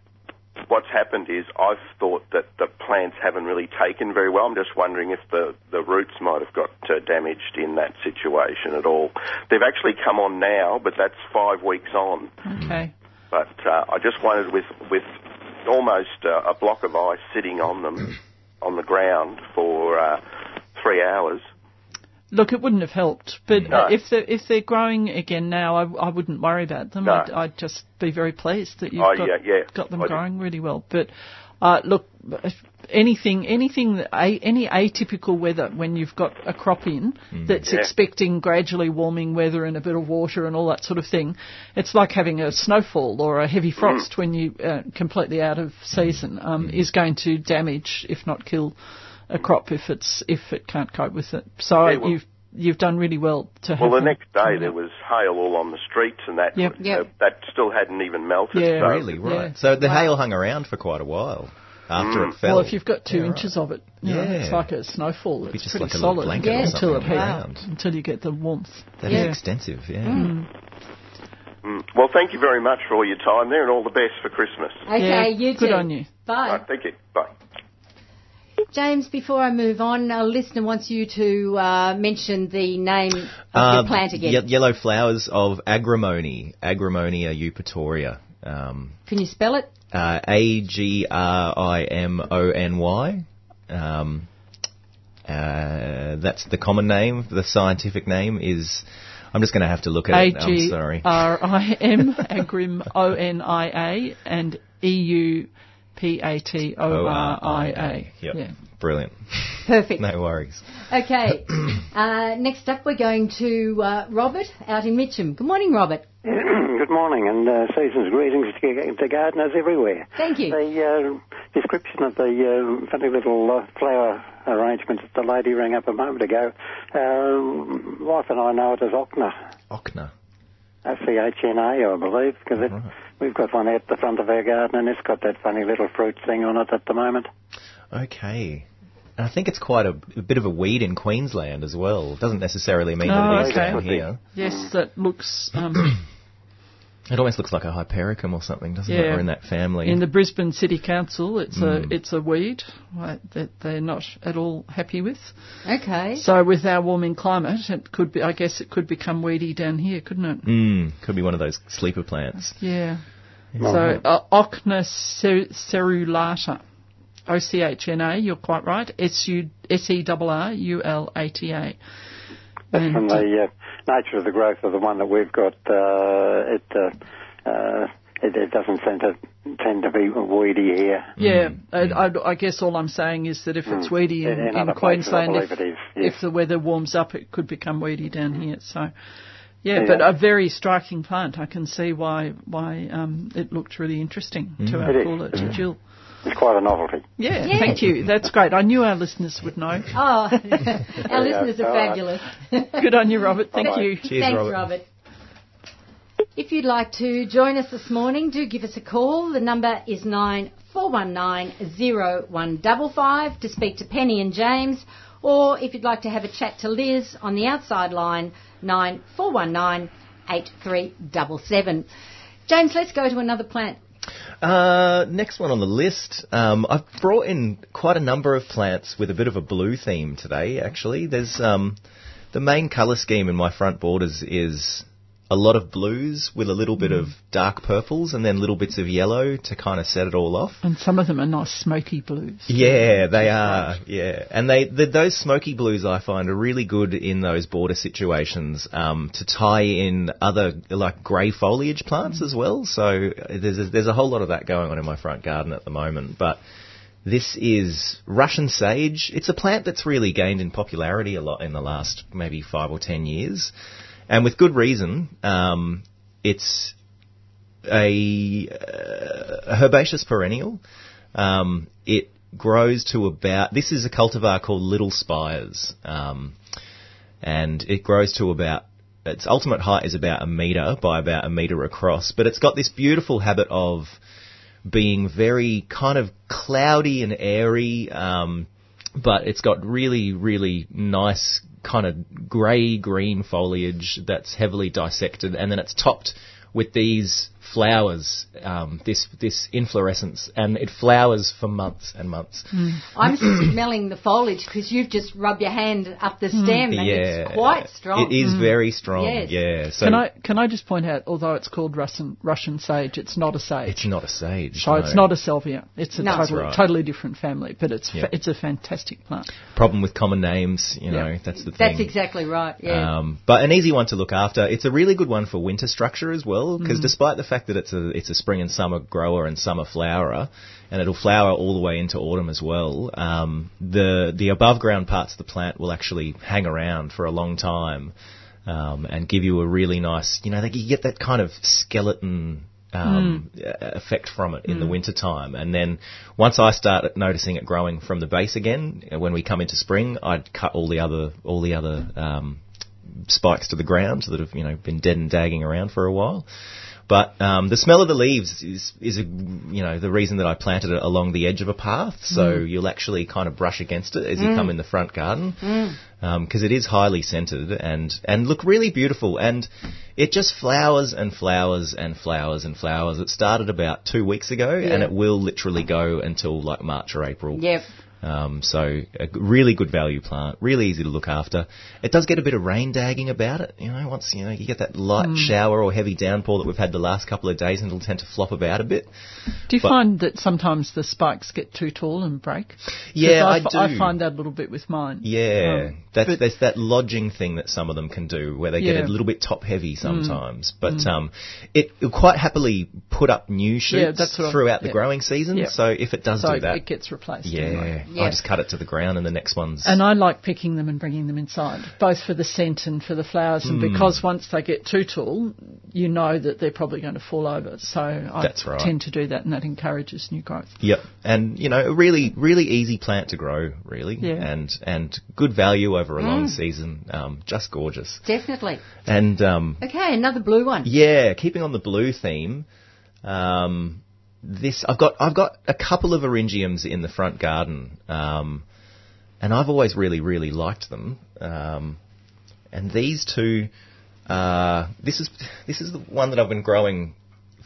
what's happened is I've thought that the plants haven't really taken very well. I'm just wondering if the, the roots might have got uh, damaged in that situation at all. They've actually come on now, but that's five weeks on. Okay. But uh, I just wondered with with almost uh, a block of ice sitting on them on the ground for uh, three hours. Look, it wouldn't have helped, but No. uh, if they're if they're growing again now, I, I wouldn't worry about them. No. I'd, I'd just be very pleased that you've Oh, got, yeah, yeah. got them I do. growing really well. But uh, look, anything anything that- any atypical weather when you've got a crop in that's Yeah. expecting gradually warming weather and a bit of water and all that sort of thing, it's like having a snowfall or a heavy frost when you uh, completely out of season um, is going to damage, if not kill, a crop if it's if it can't cope with it. So Yeah, well- you've you've done really well to have. Well, the them next day there was hail all on the streets, and that Yep. uh, that still hadn't even melted. Yeah. so- Really, right. Yeah. So the Wow. hail hung around for quite a while after it fell. Well, if you've got two Yeah, right. inches of it, you know, Yeah. it's like a snowfall. It's just pretty like a solid blanket or until it heats, around. until you get the warmth. That is yeah. extensive, yeah. Mm. Well, thank you very much for all your time there, and all the best for Christmas. Okay, Yeah, you good on you. Bye. Right, thank you. Bye. James, before I move on, a listener wants you to uh, mention the name of Uh, your plant again. ye- yellow flowers of agrimony, Agrimonia eupatoria. Um, Can you spell it? Uh, A G R I M O N Y. Um, uh, that's the common name. The scientific name is. I'm just going to have to look at A it. I'm sorry. R I M Agrim O N I A and E U P A T O R I A. Yep. Yeah. Brilliant. Perfect. No worries. Okay. uh, next up, we're going to uh, Robert out in Mitcham. Good morning, Robert. Good morning and uh, season's greetings to, to gardeners everywhere. Thank you. The uh, description of the uh, funny little uh, flower arrangement that the lady rang up a moment ago, wife and I know it as Ochna. Ochna. O-C-H-N-A, I believe, because Right. We've got one out the front of our garden and it's got that funny little fruit thing on it at the moment. Okay. And I think it's quite a, a bit of a weed in Queensland as well. It doesn't necessarily mean Oh, that it is okay. down here. Yes, that looks um, It almost looks like a hypericum or something, doesn't it? Yeah. Or in that family. in the Brisbane City Council. It's Mm. a it's a weed right, that they're not at all happy with. Okay. So with our warming climate, it could be. I guess it could become weedy down here, couldn't it? Mm, could be one of those sleeper plants. Yeah. So uh, Ochna cer- serrulata, O C H N A. You're quite right. S U S E R R U L A T A. That's And, from the uh, nature of the growth of the one that we've got. Uh, it, uh, uh, it it doesn't tend to tend to be weedy here. Yeah, I, I, I guess all I'm saying is that if it's weedy in, In- in in other places, I Queensland, if, believe yes. if the weather warms up, it could become weedy down here. So, yeah, Yeah. but a very striking plant. I can see why why um, it looked really interesting to our caller, to Jill. It's quite a novelty. Yeah, Yes. thank you. That's great. I knew our listeners would know. Oh, our Yeah, listeners are all right. fabulous. Good on you, Robert. Thank Bye-bye. you. Cheers, Thanks, Robert. Robert. If you'd like to join us this morning, do give us a call. The number is 9419 to speak to Penny and James, or if you'd like to have a chat to Liz on the outside line, 9419 8377. James, let's go to another plant. Uh, next one on the list. Um, I've brought in quite a number of plants with a bit of a blue theme today. Actually, there's um, the main colour scheme in my front borders is a lot of blues with a little bit of dark purples and then little bits of yellow to kind of set it all off. And some of them are nice smoky blues. Yeah, they are. Yeah, and they the, those smoky blues I find are really good in those border situations um, to tie in other like grey foliage plants as well. So uh, there's a, there's a whole lot of that going on in my front garden at the moment, but. This is Russian sage. It's a plant that's really gained in popularity a lot in the last maybe five or ten years, and with good reason. Um, it's a, uh, herbaceous perennial. Um, it grows to about. This is a cultivar called Little Spires, um, and it grows to about. Its ultimate height is about a metre by about a metre across, but it's got this beautiful habit of being very kind of cloudy and airy, um, but it's got really, really nice kind of grey green foliage that's heavily dissected, and then it's topped with these flowers, um, this this inflorescence, and it flowers for months and months. I'm smelling the foliage because you've just rubbed your hand up the stem and Yeah, it's quite strong. It is very strong. Yes. Yeah. So Can I can I just point out, although it's called Russian Russian sage, it's not a sage. it's not a sage. so no. it's not a salvia. It's a No. That's totally right. totally different family, but it's Yeah. fa- it's a fantastic plant. problem with common names. You know, Yeah. that's the thing. That's exactly right, yeah. Um, but an easy one to look after. It's a really good one for winter structure as well, because Mm. despite the fact that it's a it's a spring and summer grower and summer flowerer, and it'll flower all the way into autumn as well. Um, the the above ground parts of the plant will actually hang around for a long time. Um, and give you a really nice, you know, like you get that kind of skeleton um, Mm. effect from it in the winter time. And then once I start noticing it growing from the base again, when we come into spring, I'd cut all the other all the other um, spikes to the ground that have you know been dead and dagging around for a while. But um, the smell of the leaves is is a, you know the reason that I planted it along the edge of a path, mm. so you'll actually kind of brush against it as you mm. come in the front garden, mm. um, because it is highly scented and and look really beautiful, and it just flowers and flowers and flowers and flowers. It started about two weeks ago, and it will literally go until like March or April. yep. Um, so a really good value plant, really easy to look after. It does get a bit of rain dagging about it, you know. Once you know you get that light shower or heavy downpour that we've had the last couple of days, and it'll tend to flop about a bit. Do you But- find that sometimes the spikes get too tall and break? Yeah, I f- do. I find that a little bit with mine. Yeah, Um, that's there's that lodging thing that some of them can do, where they get Yeah. Mm. a little bit top heavy sometimes. But um, it quite happily put up new shoots that's what I- throughout the yeah. growing season. Yeah. So if it does so do that, it gets replaced. yeah, anyway. Yeah. I just cut it to the ground, and the next one's And I like picking them and bringing them inside, both for the scent and for the flowers. And Hmm. because once they get too tall, you know that they're probably going to fall over. So I That's right. tend to do that, and that encourages new growth. Yep, and you know, a really, really easy plant to grow, really, Yeah. and and good value over a long season. Um, just gorgeous, Definitely. and um, Okay, another blue one. yeah, keeping on the blue theme. Um, this I've got I've got a couple of eryngiums in the front garden, um, and I've always really, really liked them. Um, and these two, uh, this is this is the one that I've been growing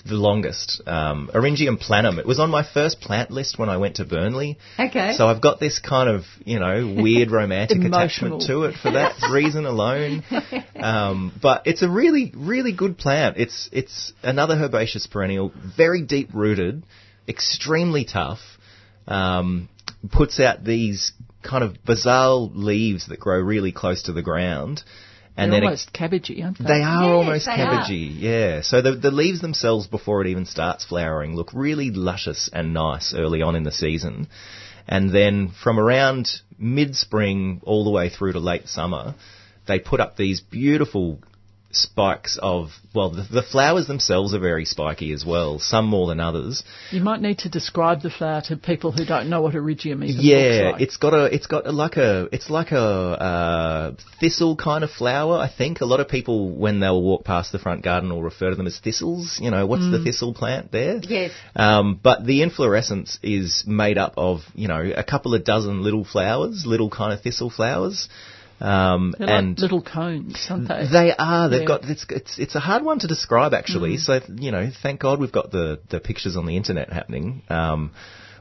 the longest. Um, Eryngium planum. It was on my first plant list when I went to Burnley. Okay. So I've got this kind of, you know, weird romantic attachment to it for that reason alone. Um, but it's a really, really good plant. It's it's another herbaceous perennial, very deep rooted, extremely tough. Um, puts out these kind of basal leaves that grow really close to the ground. And they're then it- almost cabbagey, aren't they? they are Yes, almost they are. cabbagey, yeah. So the, the leaves themselves, before it even starts flowering, look really luscious and nice early on in the season. And then from around mid-spring all the way through to late summer, they put up these beautiful spikes of well, the, the flowers themselves are very spiky as well. Some more than others. You might need to describe the flower to people who don't know what Eryngium even Yeah, looks like. it's got a it's got a, like a it's like a uh, thistle kind of flower. I think a lot of people when they'll walk past the front garden will refer to them as thistles. You know, what's the thistle plant there? Yes. Um, but the inflorescence is made up of you know a couple of dozen little flowers, little kind of thistle flowers. Um, They're like and little cones, aren't they? they are. They've Yeah. got. It's, it's it's a hard one to describe actually. So you know, thank God we've got the the pictures on the internet happening. Um,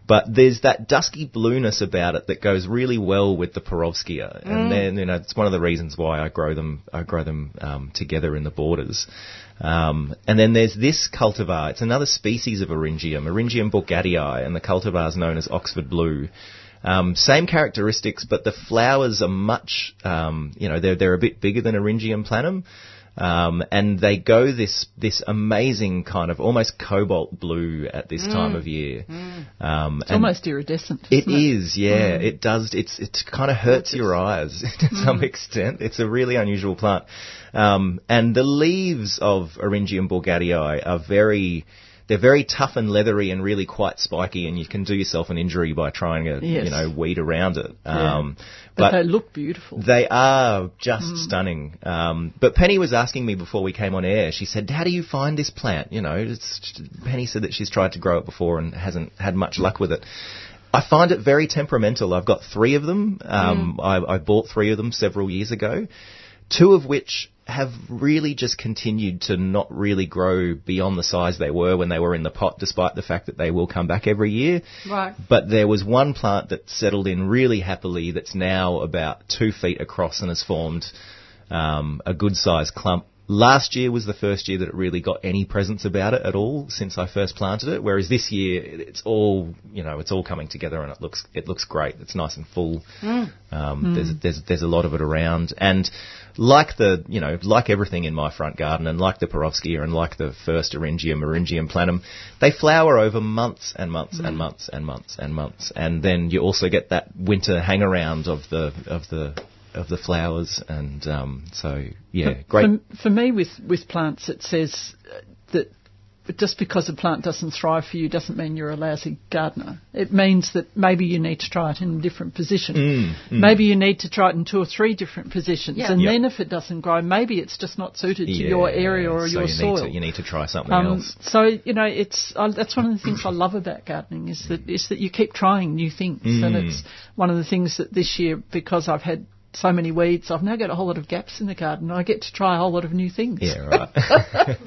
but there's that dusky blueness about it that goes really well with the Perovskia, and then you know it's one of the reasons why I grow them. I grow them um, together in the borders. Um, and then there's this cultivar. It's another species of Eryngium, Eryngium bourgatii, and the cultivar is known as Oxford Blue. Um, same characteristics, but the flowers are much, um, you know, they're, they're a bit bigger than Eryngium planum. Um, and they go this, this amazing kind of almost cobalt blue at this time of year. Um, it's almost iridescent. it isn't is, yeah. It does. It's it kind of hurts your eyes to some extent. It's a really unusual plant, um, and the leaves of Eryngium bourgatii are very. They're very tough and leathery and really quite spiky, and you can do yourself an injury by trying to, Yes. you know, weed around it. Um, But, but they look beautiful. they are just stunning. Um, but Penny was asking me before we came on air. She said, "How do you find this plant?" You know, it's, Penny said that she's tried to grow it before and hasn't had much luck with it. I find it very temperamental. I've got three of them. Um, I, I bought three of them several years ago. Two of which have really just continued to not really grow beyond the size they were when they were in the pot, despite the fact that they will come back every year. Right. But there was one plant that settled in really happily that's now about two feet across and has formed um, a good sized clump. Last year was the first year that it really got any presence about it at all since I first planted it. Whereas this year it's all you know it's all coming together and it looks it looks great. It's nice and full. Um, There's there's there's a lot of it around and like the you know like everything in my front garden and like the Perovskia and like the first Eryngium Eryngium planum, they flower over months and months and months and months and months. And then you also get that winter hang around of the of the of the flowers. And um, so yeah great. For, for me, with, with plants, it says uh, that but just because a plant doesn't thrive for you doesn't mean you're a lousy gardener. It means that maybe you need to try it in a different position. Mm, Maybe you need to try it in two or three different positions. Yeah. And Yep. then if it doesn't grow, maybe it's just not suited to Yeah, your area or so your you soil. Need to, you need to try something Um, else. so you know, it's uh, that's one of the things I love about gardening is that is that you keep trying new things, and Mm. it's one of the things that this year because I've had so many weeds, I've now got a whole lot of gaps in the garden. I get to try a whole lot of new things Yeah, right.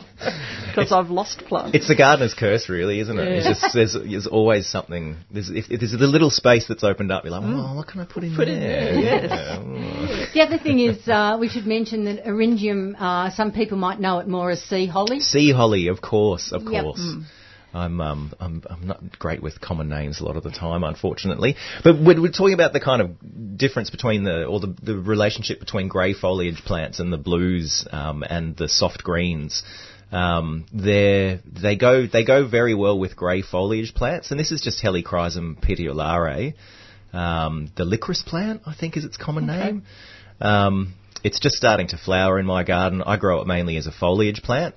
because I've lost plants. It's the gardener's curse, really, isn't it? It's Yeah. just there's, there's always something. There's, if, if there's a little space that's opened up, you're like, oh, what can I put in Put there? in there, yes. Yeah, oh. The other thing is, uh, we should mention that Eryngium, uh, some people might know it more as sea holly. Sea holly, of course, of Yep. course. I'm, um, I'm I'm not great with common names a lot of the time, unfortunately. But we're, we're talking about the kind of difference between the or the, the relationship between grey foliage plants and the blues um, and the soft greens. Um, they they go they go very well with grey foliage plants, and this is just Helichrysum petiolare, um, the licorice plant, I think is its common name. Um, it's just starting to flower in my garden. I grow it mainly as a foliage plant.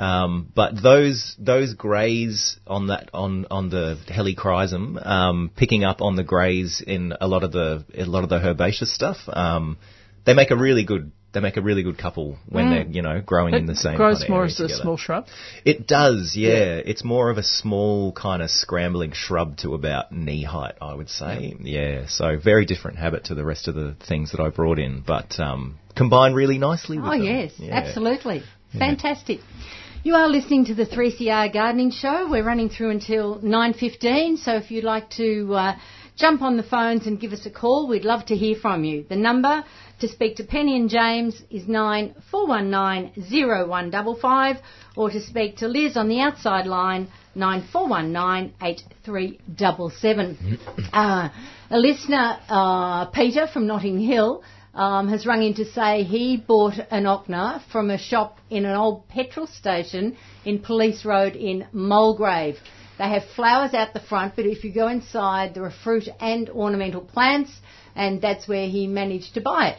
Um, but those those greys on that on on the helichrysum, um, picking up on the greys in a lot of the a lot of the herbaceous stuff, um, they make a really good they make a really good couple when they're you know growing in the same. Mm. grows kind of more as a small shrub. It does, yeah. It's more of a small kind of scrambling shrub to about knee height, I would say. Yeah. So very different habit to the rest of the things that I brought in, but um, combined really nicely. With Oh, them. yes, Yeah. absolutely. Fantastic. You are listening to the 3CR Gardening Show. We're running through until 9.15, so if you'd like to uh, jump on the phones and give us a call, we'd love to hear from you. The number to speak to Penny and James is 94190155 or to speak to Liz on the outside line 94198377. uh, a listener, uh, Peter from Notting Hill, um, has rung in to say he bought an Ochna from a shop in an old petrol station in Police Road in Mulgrave. They have flowers out the front, but if you go inside, there are fruit and ornamental plants, and that's where he managed to buy it.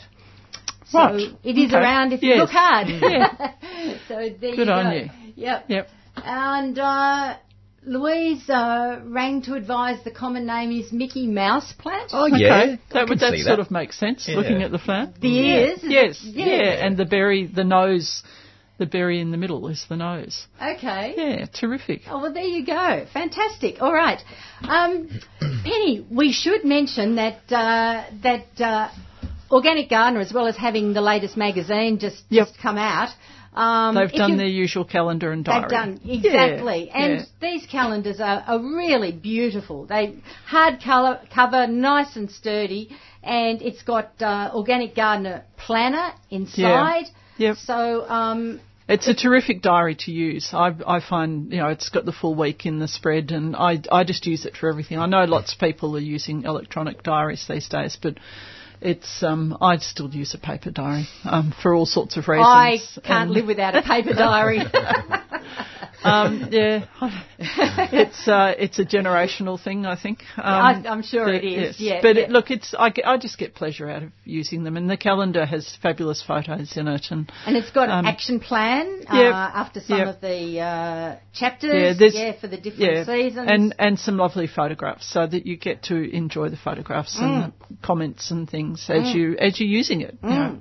So Right. it is Okay. around if you look hard. Yeah. so there you Good on you. Yep. Yep. And uh, Louise uh, rang to advise the common name is Mickey Mouse plant. Oh Okay. yeah, I That would that see sort of make sense Yeah. looking at the plant. The ears. Yes. Yeah. Yeah. And the berry, the nose, the berry in the middle is the nose. Okay. Yeah. Terrific. Oh, well, there you go. Fantastic. All right. Um, Penny, we should mention that uh, that uh, Organic Gardener, as well as having the latest magazine just, Yep. just come out, um, They've done you- their usual calendar and diary. They've done exactly, Yeah, and yeah. these calendars are, are really beautiful. They hard color cover, nice and sturdy, and it's got uh, organic gardener planner inside. Yeah. Yep. So um, It's a terrific diary to use. I, I find, you know, it's got the full week in the spread and I, I just use it for everything. I know lots of people are using electronic diaries these days, but it's, um, I still use a paper diary, um, for all sorts of reasons. I can't And, live without a paper diary. Um, yeah, it's, uh, it's a generational thing, I think. Um, I- I'm sure but it is, Yes. yeah, but yeah. It, look, it's, I, I just get pleasure out of using them and the calendar has fabulous photos in it and, And it's got Um, an action plan uh, after some of the uh, chapters. Yeah, for the different seasons. And and some lovely photographs, so that you get to enjoy the photographs Mm. and the comments and things as you as you're using it. You know.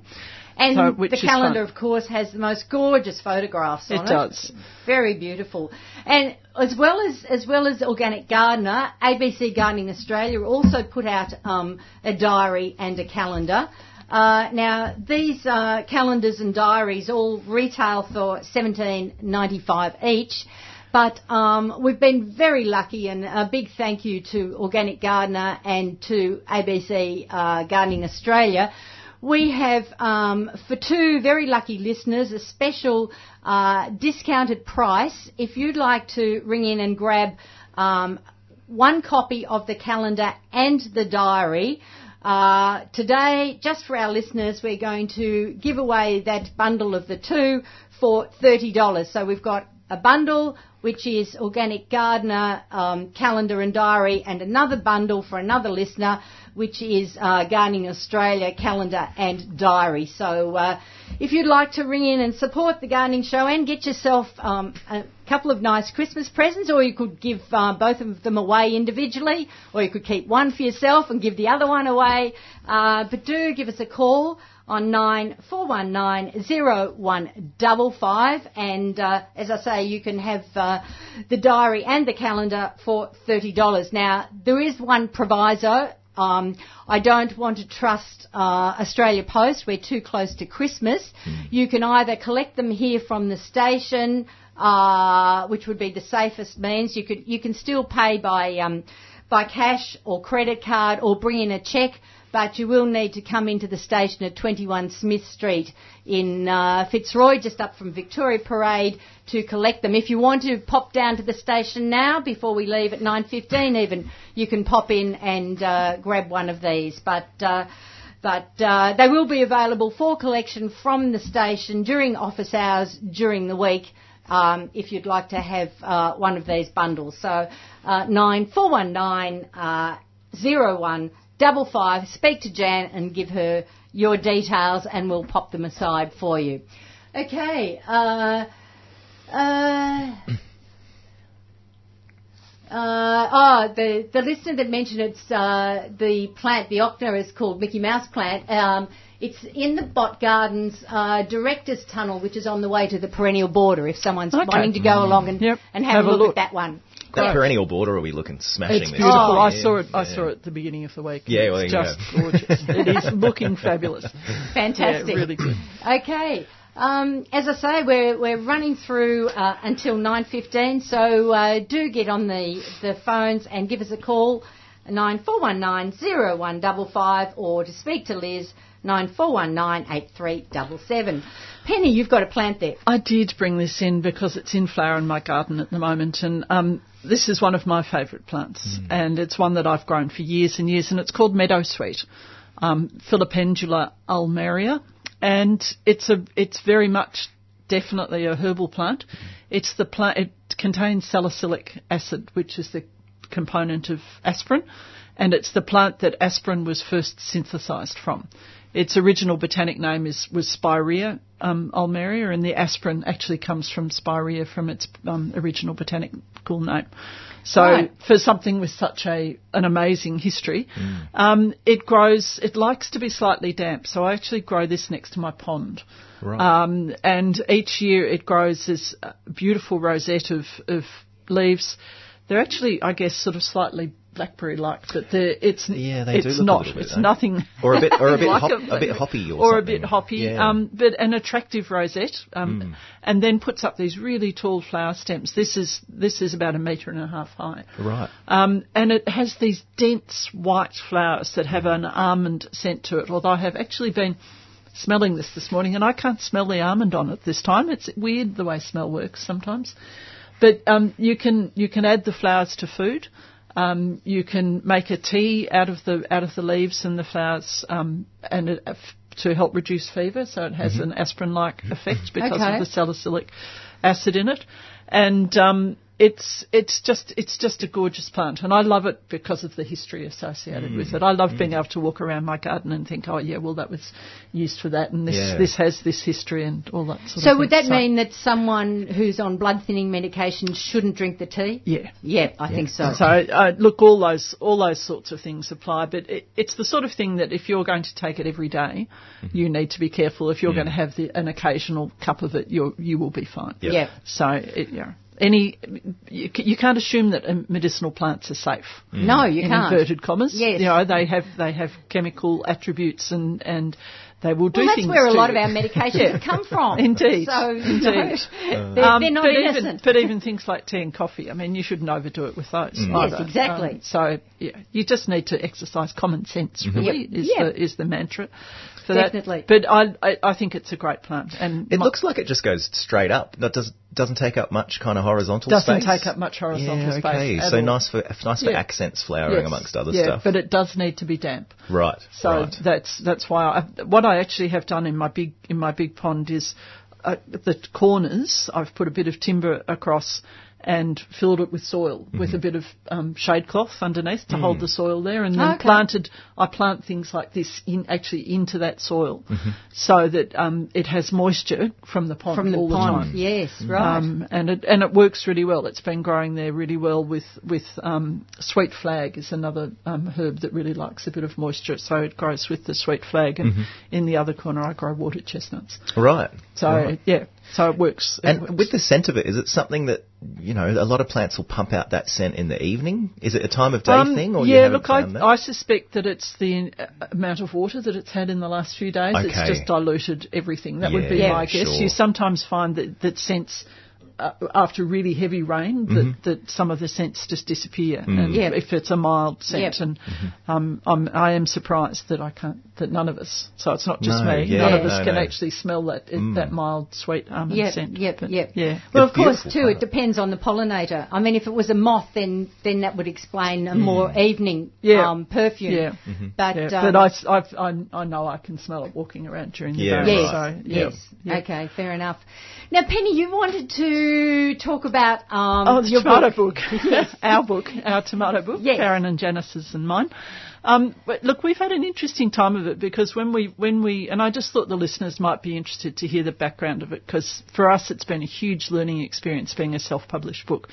And so- the calendar, of course, has the most gorgeous photographs on It it. does. Very beautiful. And as well as as well as Organic Gardener, ABC Gardening Australia also put out um, a diary and a calendar. Uh, now these uh, calendars and diaries all retail for seventeen ninety five each. But um, we've been very lucky, and a big thank you to Organic Gardener and to ABC uh, Gardening Australia. We have, um, for two very lucky listeners, a special uh, discounted price. If you'd like to ring in and grab um, one copy of the calendar and the diary, uh, today, just for our listeners, we're going to give away that bundle of the two for $30. So we've got a bundle which is Organic Gardener um, calendar and diary, and another bundle for another listener, which is uh, Gardening Australia calendar and diary. So uh, if you'd like to ring in and support the gardening show and get yourself um, a couple of nice Christmas presents, or you could give uh, both of them away individually, or you could keep one for yourself and give the other one away. Uh, but do give us a call on nine four one nine zero one double five, and uh, as I say, you can have uh, the diary and the calendar for thirty dollars. Now there is one proviso. Um, I don't want to trust uh, Australia Post. We're too close to Christmas. You can either collect them here from the station, uh, which would be the safest means. You could you can still pay by um, by cash or credit card or bring in a cheque but you will need to come into the station at 21 Smith Street in uh, Fitzroy, just up from Victoria Parade, to collect them. If you want to pop down to the station now, before we leave at 9.15 even, you can pop in and uh, grab one of these. But... Uh, but uh, they will be available for collection from the station during office hours during the week um, if you'd like to have uh, one of these bundles. So uh, 9419 uh, 01 double five, speak to Jan and give her your details and we'll pop them aside for you. Okay, uh, uh, uh, oh, the, the listener that mentioned it's uh, the plant, the Ochna is called Mickey Mouse plant. Um, it's in the Bot Gardens uh, Director's Tunnel, which is on the way to the perennial border. If someone's Okay. wanting to go along and, Yep. and have, Have a a look, look. at that one. That perennial border, are we looking smashing It's this? beautiful. Oh, I saw it. I saw it at the beginning of the week. Yeah, well, it's there you just gorgeous. it is looking fabulous. Fantastic. Yeah, really good. Okay. Um, as I say, we're we're running through uh, until nine fifteen, so uh, do get on the, the phones and give us a call nine four one nine zero one double five, or to speak to Liz nine four one nine eight three double seven. Penny, you've got a plant there. I did bring this in because it's in flower in my garden at the moment, and um, this is one of my favourite plants, and it's one that I've grown for years and years, and it's called meadowsweet, um, Filipendula ulmaria, and it's a it's very much definitely a herbal plant. It's the plant. It contains salicylic acid, which is the component of aspirin, and it's the plant that aspirin was first synthesised from. Its original botanic name is was Spirea um, ulmaria, and the aspirin actually comes from Spirea from its um, original botanical name. So Right. for something with such a an amazing history, Mm. um, it grows. It likes to be slightly damp, so I actually grow this next to my pond. Right. Um, and each year it grows this uh, beautiful rosette of, of leaves. They're actually, I guess, sort of slightly blackberry-like, but it's Yeah, they do it's look a not. bit, it's though. nothing. Or a bit- or a bit like hop- a bit hoppy or or a bit hoppy. Yeah. Um, but an attractive rosette, um, Mm. and then puts up these really tall flower stems. This is this is about a metre and a half high. Right. Um, and it has these dense white flowers that have an almond scent to it. Although I have actually been smelling this this morning, and I can't smell the almond on it this time. It's weird the way smell works sometimes. But um, you can you can add the flowers to food. Um, you can make a tea out of the out of the leaves and the flowers, um, and it, uh, to help reduce fever. So it has an aspirin-like effect because Okay. of the salicylic acid in it, and um, it's it's just it's just a gorgeous plant, and I love it because of the history associated with mm. it. I love mm. being able to walk around my garden and think, oh yeah, well that was used for that, and this Yeah. this has this history and all that sort of thing. So of would thing. that mean that someone who's on blood thinning medication shouldn't drink the tea? Yeah. Yeah, I think so. So uh, look, all those all those sorts of things apply, but it, it's the sort of thing that if you're going to take it every day, mm-hmm. you need to be careful. If you're going to have the, an occasional cup of it, you you will be fine. Yep. Yeah. So it, yeah, any you, c- you can't assume that um, medicinal plants are safe. No, you in can't. inverted commas. Yes. You know they have they have chemical attributes and and they will do Well, that's things. where a to lot of our medications Yeah. come from. Indeed. So, Indeed. know, they're, Um, they're not but innocent. Even, but even things like tea and coffee, I mean, you shouldn't overdo it with those. Mm. Yes, exactly. Um, so yeah, you just need to exercise common sense. Really, Yep. is Yep. the is the mantra for Definitely. that. But I, I I think it's a great plant, and It my- looks like it just goes straight up. That does doesn't take up much kind of horizontal space. doesn't take up much horizontal yeah, space. okay. at So all. nice for nice for Yeah. accents flowering Yes. amongst other yeah, stuff. but it does need to be damp. right. So right. that's that's why I, what I actually have done in my big in my big pond is uh, the corners. I've put a bit of timber across and filled it with soil Mm-hmm. with a bit of um, shade cloth underneath to Mm. hold the soil there, and then Okay. planted. I plant things like this in actually into that soil Mm-hmm. so that um, it has moisture from the pond from the all pond. the time. Yes, right. Um, and it and it works really well. It's been growing there really well with with um, sweet flag is another um, herb that really likes a bit of moisture, so it grows with the sweet flag. And Mm-hmm. in the other corner, I grow water chestnuts. right. So right. yeah, so it works. It And works. with the scent of it, is it something that you know a lot of plants will pump out that scent in the evening? Is it a time of day Um, thing, or yeah, look, I. I suspect that it's the uh, amount of water that it's had in the last few days. It's just diluted everything. That would be Yeah, my guess. sure. You sometimes find that, that scents, uh, after really heavy rain, Mm-hmm. that, that some of the scents just disappear. Mm. And Yeah. if it's a mild scent, Yep. and Mm-hmm. um, I'm, I am surprised that I can't, that none of us, so it's not just No, me, yeah, none of no, us can no. actually smell that Mm. that mild sweet almond Yep, scent. yep, But, yep. Yeah. Well, It's of course, too, it depends on the pollinator. I mean, if it was a moth, then then that would explain a more evening Yeah. um, perfume. Yeah. But, Yeah, um, but I, s- I've- I, I know I can smell it walking around during the Yeah, day. Yes. So, yeah. yes. Yeah. Okay, fair enough. Now, Penny, you wanted to talk about um, Oh, the your tomato book. book. our book, our tomato book, Yes. Karen and Janice's and mine. Um, but look, we've had an interesting time of it because when we, when we, and I just thought the listeners might be interested to hear the background of it because for us it's been a huge learning experience being a self-published book.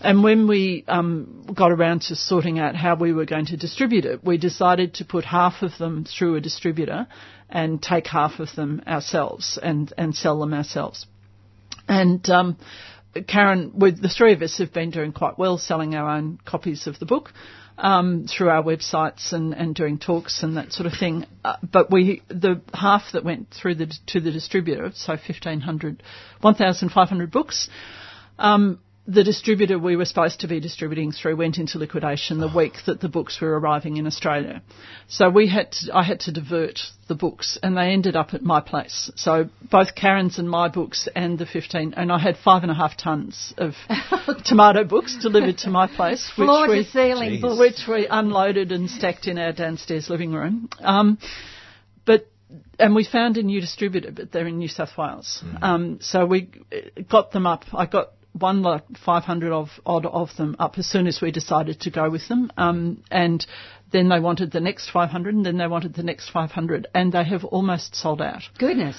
And when we um, got around to sorting out how we were going to distribute it, we decided to put half of them through a distributor and take half of them ourselves and, and sell them ourselves. And um, Karen, the three of us, have been doing quite well selling our own copies of the book um, through our websites and, and doing talks and that sort of thing. Uh, but we, the half that went through the to the distributor, so 1,500, 1,500 books. Um, the distributor we were supposed to be distributing through went into liquidation the week that the books were arriving in Australia. So we had to, I had to divert the books and they ended up at my place. So both Karen's and my books and the 15, and I had five and a half tons of tomato books delivered to my place. which Floor we- to ceiling Jeez. books. which we unloaded and stacked in our downstairs living room. Um, but and we found a new distributor, but they're in New South Wales. Um, so we uh, got them up. I got one lot, 500 of odd of them up as soon as we decided to go with them, um, and then they wanted the next 500, and then they wanted the next 500, and they have almost sold out Goodness.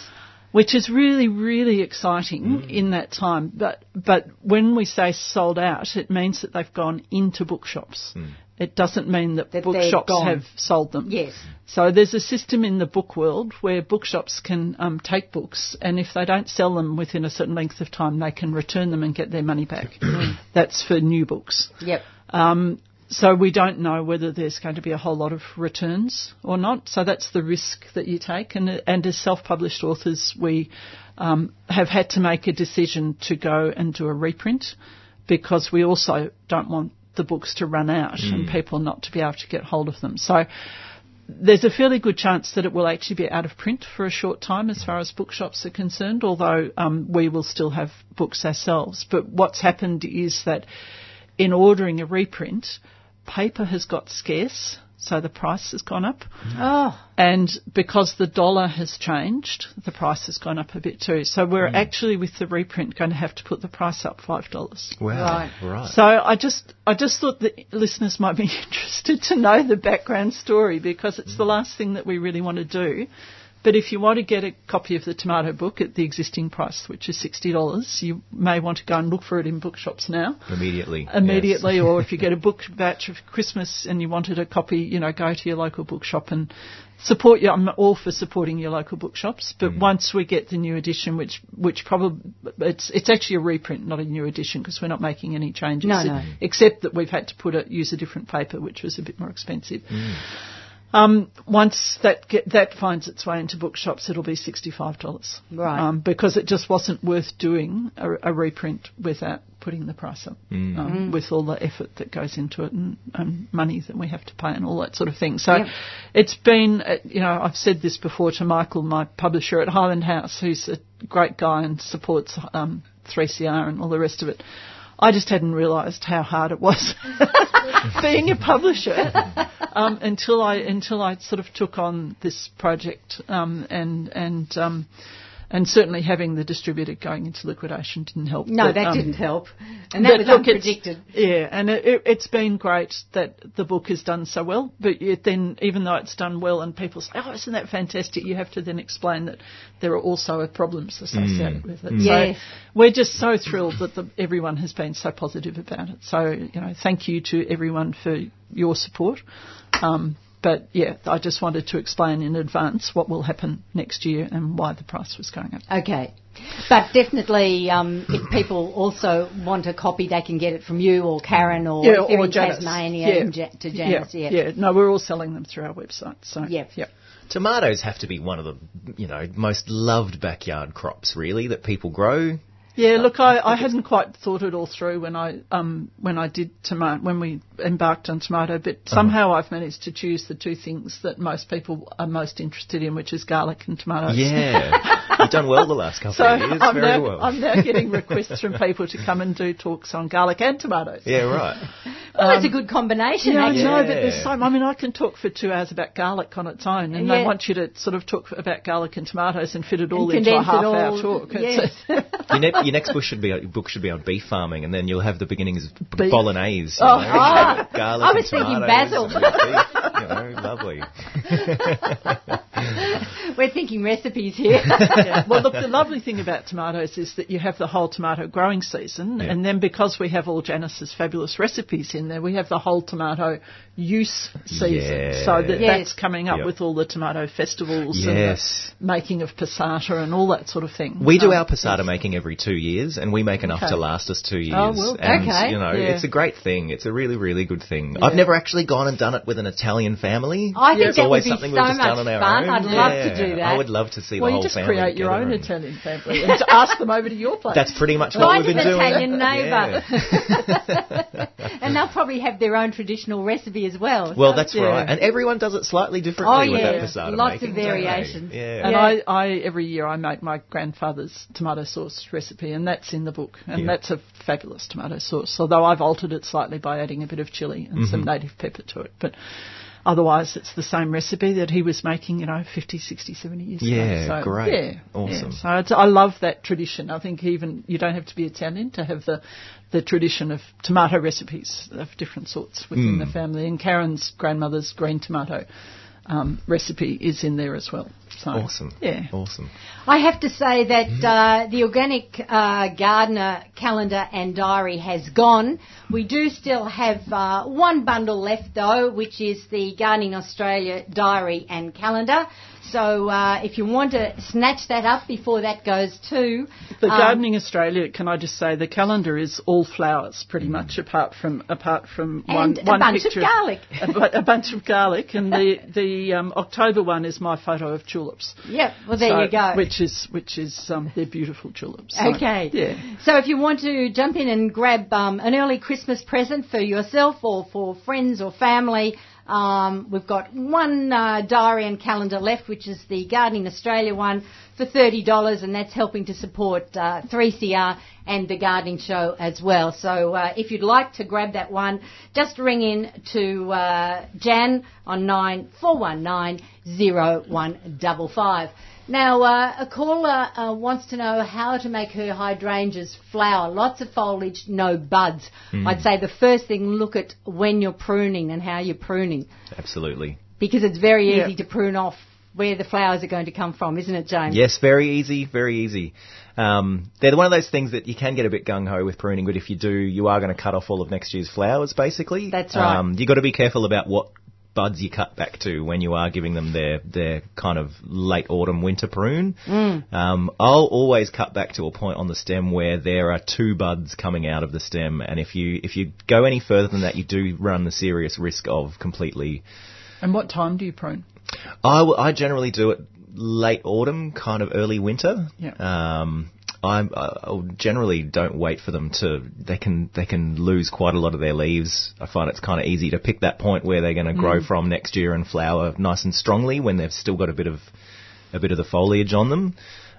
which is really, really exciting in that time. But but when we say sold out, it means that they've gone into bookshops. It doesn't mean that, That bookshops have sold them. Yes. So there's a system in the book world where bookshops can um, take books, and if they don't sell them within a certain length of time, they can return them and get their money back. That's for new books. Yep. Um, so we don't know whether there's going to be a whole lot of returns or not. So that's the risk that you take. And, and as self-published authors, we um, have had to make a decision to go and do a reprint because we also don't want the books to run out and people not to be able to get hold of them. So there's a fairly good chance that it will actually be out of print for a short time as far as bookshops are concerned, although um, we will still have books ourselves. But what's happened is that in ordering a reprint, paper has got scarce, so the price has gone up. Oh, And because the dollar has changed, the price has gone up a bit too. So we're hmm. actually with the reprint going to have to put the price up five dollars. Wow. Right. Right. So I just I just thought that listeners might be interested to know the background story because it's the last thing that we really want to do. But if you want to get a copy of the tomato book at the existing price, which is sixty dollars, you may want to go and look for it in bookshops now Immediately. immediately, or if you get a book batch of Christmas and you wanted a copy, you know, go to your local bookshop and support your. I'm all for supporting your local bookshops, but mm. once we get the new edition, which which probably it's it's actually a reprint, not a new edition, because we're not making any changes, No, no. except that we've had to put a use a different paper, which was a bit more expensive. Mm. Um, once that get, that finds its way into bookshops, it'll be sixty-five dollars, Right. Um, because it just wasn't worth doing a, a reprint without putting the price up, um, with all the effort that goes into it and, and money that we have to pay and all that sort of thing. So, Yep. it's been, uh, you know, I've said this before to Michael, my publisher at Hyland House, who's a great guy and supports um, 3CR and all the rest of it. I just hadn't realised how hard it was being a publisher um, until I until I sort of took on this project um, and and um, and certainly having the distributor going into liquidation didn't help. no, But, that um, didn't help. And that was look, unpredicted. Yeah, and it, it, it's been great that the book has done so well. But yet then, even though it's done well, and people say, "Oh, isn't that fantastic?" You have to then explain that there are also problems associated with it. Yes. So we're just so thrilled that the, everyone has been so positive about it. So you know, thank you to everyone for your support. Um, but yeah, I just wanted to explain in advance what will happen next year and why the price was going up. Okay. But definitely, um, if people also want a copy, they can get it from you or Karen or, if they're in Janice. Tasmania Yeah. and Ja- to Janice. yeah, Yeah. yeah. No, we're all selling them through our website. So Yep. yep. Tomatoes have to be one of the, you know, most loved backyard crops, really, that people grow. Yeah, look, I, I hadn't quite thought it all through when I um when I did tomato when we embarked on tomato, but Uh-huh. somehow I've managed to choose the two things that most people are most interested in, which is garlic and tomatoes. Yeah. You've done well the last couple So of years. I'm Very now, well. I'm now getting requests from people to come and do talks on garlic and tomatoes. yeah, right. Well, that's a good combination, Yeah, I know, but there's Yeah. so. I mean, I can talk for two hours about garlic on its own, and Yeah. I want you to sort of talk about garlic and tomatoes and fit it all And into a half-hour talk. yes. Your, ne- your next book should be your book should be on beef farming, and then you'll have the beginnings of Beef. bolognese. Oh, know, ah. garlic I was and thinking basil. and beef, you know, lovely. We're thinking recipes here. yeah. Well, look, the lovely thing about tomatoes is that you have the whole tomato growing season, Yeah. and then because we have all Janice's fabulous recipes in there, we have the whole tomato use season. Yeah. So that Yes. that's coming up Yep. with all the tomato festivals Yes. and the making of passata and all that sort of thing. We do Um, our passata making every two years, and we make enough Okay. to last us two years. Oh, well, and, okay. you know, Yeah. it's a great thing. It's a really, really good thing. I've never actually gone and done it with an Italian family. I think it's that would always be something so we've just much done on our fun. own. I'd love to do that. I would love to see Well, the you whole just family create your together own and- Italian family and to ask them over to your place. That's pretty much what Find we've an been doing. Italian neighbour. Yeah. and they'll probably have their own traditional recipe as well. Well, so- that's Yeah. right. And everyone does it slightly differently Oh, with that passata Lots of making, don't variations. Yeah. And Yeah. I, I every year I make my grandfather's tomato sauce recipe, and that's in the book, and Yeah. that's a fabulous tomato sauce. Although I've altered it slightly by adding a bit of chili and some Mm-hmm. native pepper to it, but. Otherwise it's the same recipe that he was making, you know, 50, 60, 70 years Yeah, ago. So, great. Yeah, Awesome. yeah. So it's, I love that tradition. I think even you don't have to be Italian to have the the tradition of tomato recipes of different sorts within the family. And Karen's grandmother's green tomato um, recipe is in there as well. So Awesome. Yeah. Awesome. I have to say that uh, the organic uh, gardener calendar and diary has gone. We do still have uh, one bundle left though, which is the Gardening Australia diary and calendar. So uh, if you want to snatch that up before that goes too, The um, Gardening Australia, can I just say, the calendar is all flowers, pretty much, apart from apart from one And a one bunch of garlic. a, a bunch of garlic, and the the um, October one is my photo of tulips. Yep. Well, there So- you go. Which is which is um, they're beautiful tulips. So, Okay. Yeah. So if you want to jump in and grab um, an early Christmas present for yourself or for friends or family, um, we've got one uh, diary and calendar left, which is the Gardening Australia one for $30, and that's helping to support uh, 3CR and the gardening show as well. So uh, if you'd like to grab that one, just ring in to uh, Jan on 94190155. Now, uh, a caller uh, wants to know how to make her hydrangeas flower. Lots of foliage, no buds. I'd say the first thing, look at when you're pruning and how you're pruning. Absolutely. Because it's very Yeah. easy to prune off where the flowers are going to come from, isn't it, James? Yes, very easy, very easy. Um, they're one of those things that you can get a bit gung ho with pruning, but if you do, you are going to cut off all of next year's flowers, basically. That's right. Um, you got to be careful about what buds you cut back to when you are giving them their their kind of late autumn winter prune. Mm. Um, I'll always cut back to a point on the stem where there are two buds coming out of the stem, and if you if you go any further than that, you do run the serious risk of completely And what time do you prune? I, w- I generally do it late autumn, kind of early winter. Yeah. Um, I I generally don't wait for them to. They can they can lose quite a lot of their leaves. I find it's kind of easy to pick that point where they're going to grow from next year and flower nice and strongly when they've still got a bit of a bit of the foliage on them.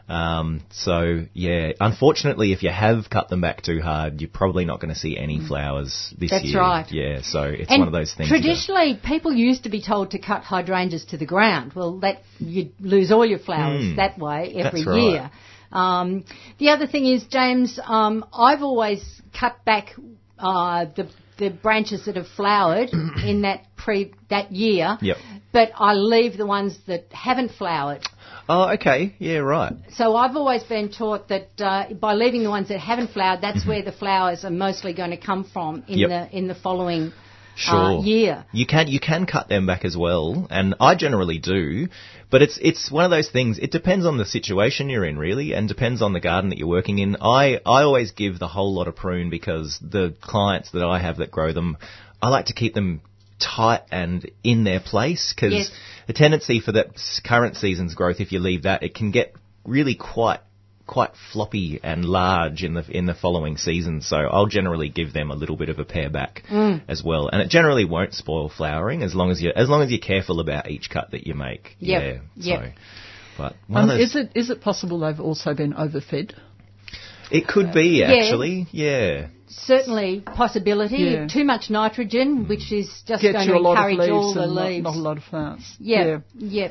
Um, so yeah, unfortunately, if you have cut them back too hard, you're probably not going to see any flowers this That's year. right. Yeah, so it's And one of those things. Traditionally, people used to be told to cut hydrangeas to the ground. Well, that you lose all your flowers Mm. that way every That's right. year. Um, the other thing is, James, um, I've always cut back uh, the the branches that have flowered in that pre that year. Yep. But I leave the ones that haven't flowered. Oh, okay. Yeah, right. So I've always been taught that uh, by leaving the ones that haven't flowered, that's where the flowers are mostly going to come from in Yep. the in the following Sure. uh, year. You can you can cut them back as well, and I generally do. But it's it's one of those things. It depends on the situation you're in, really, and depends on the garden that you're working in. I I always give the whole lot of prune because the clients that I have that grow them, I like to keep them tight and in their place because Yes. The tendency for that current season's growth, if you leave that, it can get really quite quite floppy and large in the in the following season. So I'll generally give them a little bit of a pair back Mm. as well, and it generally won't spoil flowering as long as you as long as you're careful about each cut that you make. Yep, Yeah. yep. So, but one Um, is it is it possible they've also been overfed? it could be Yeah. actually. Yeah. Certainly possibility. Yeah. Too much nitrogen, which is just Get going to a lot of encourage all the and not, leaves. not a lot of flowers. yeah, yeah.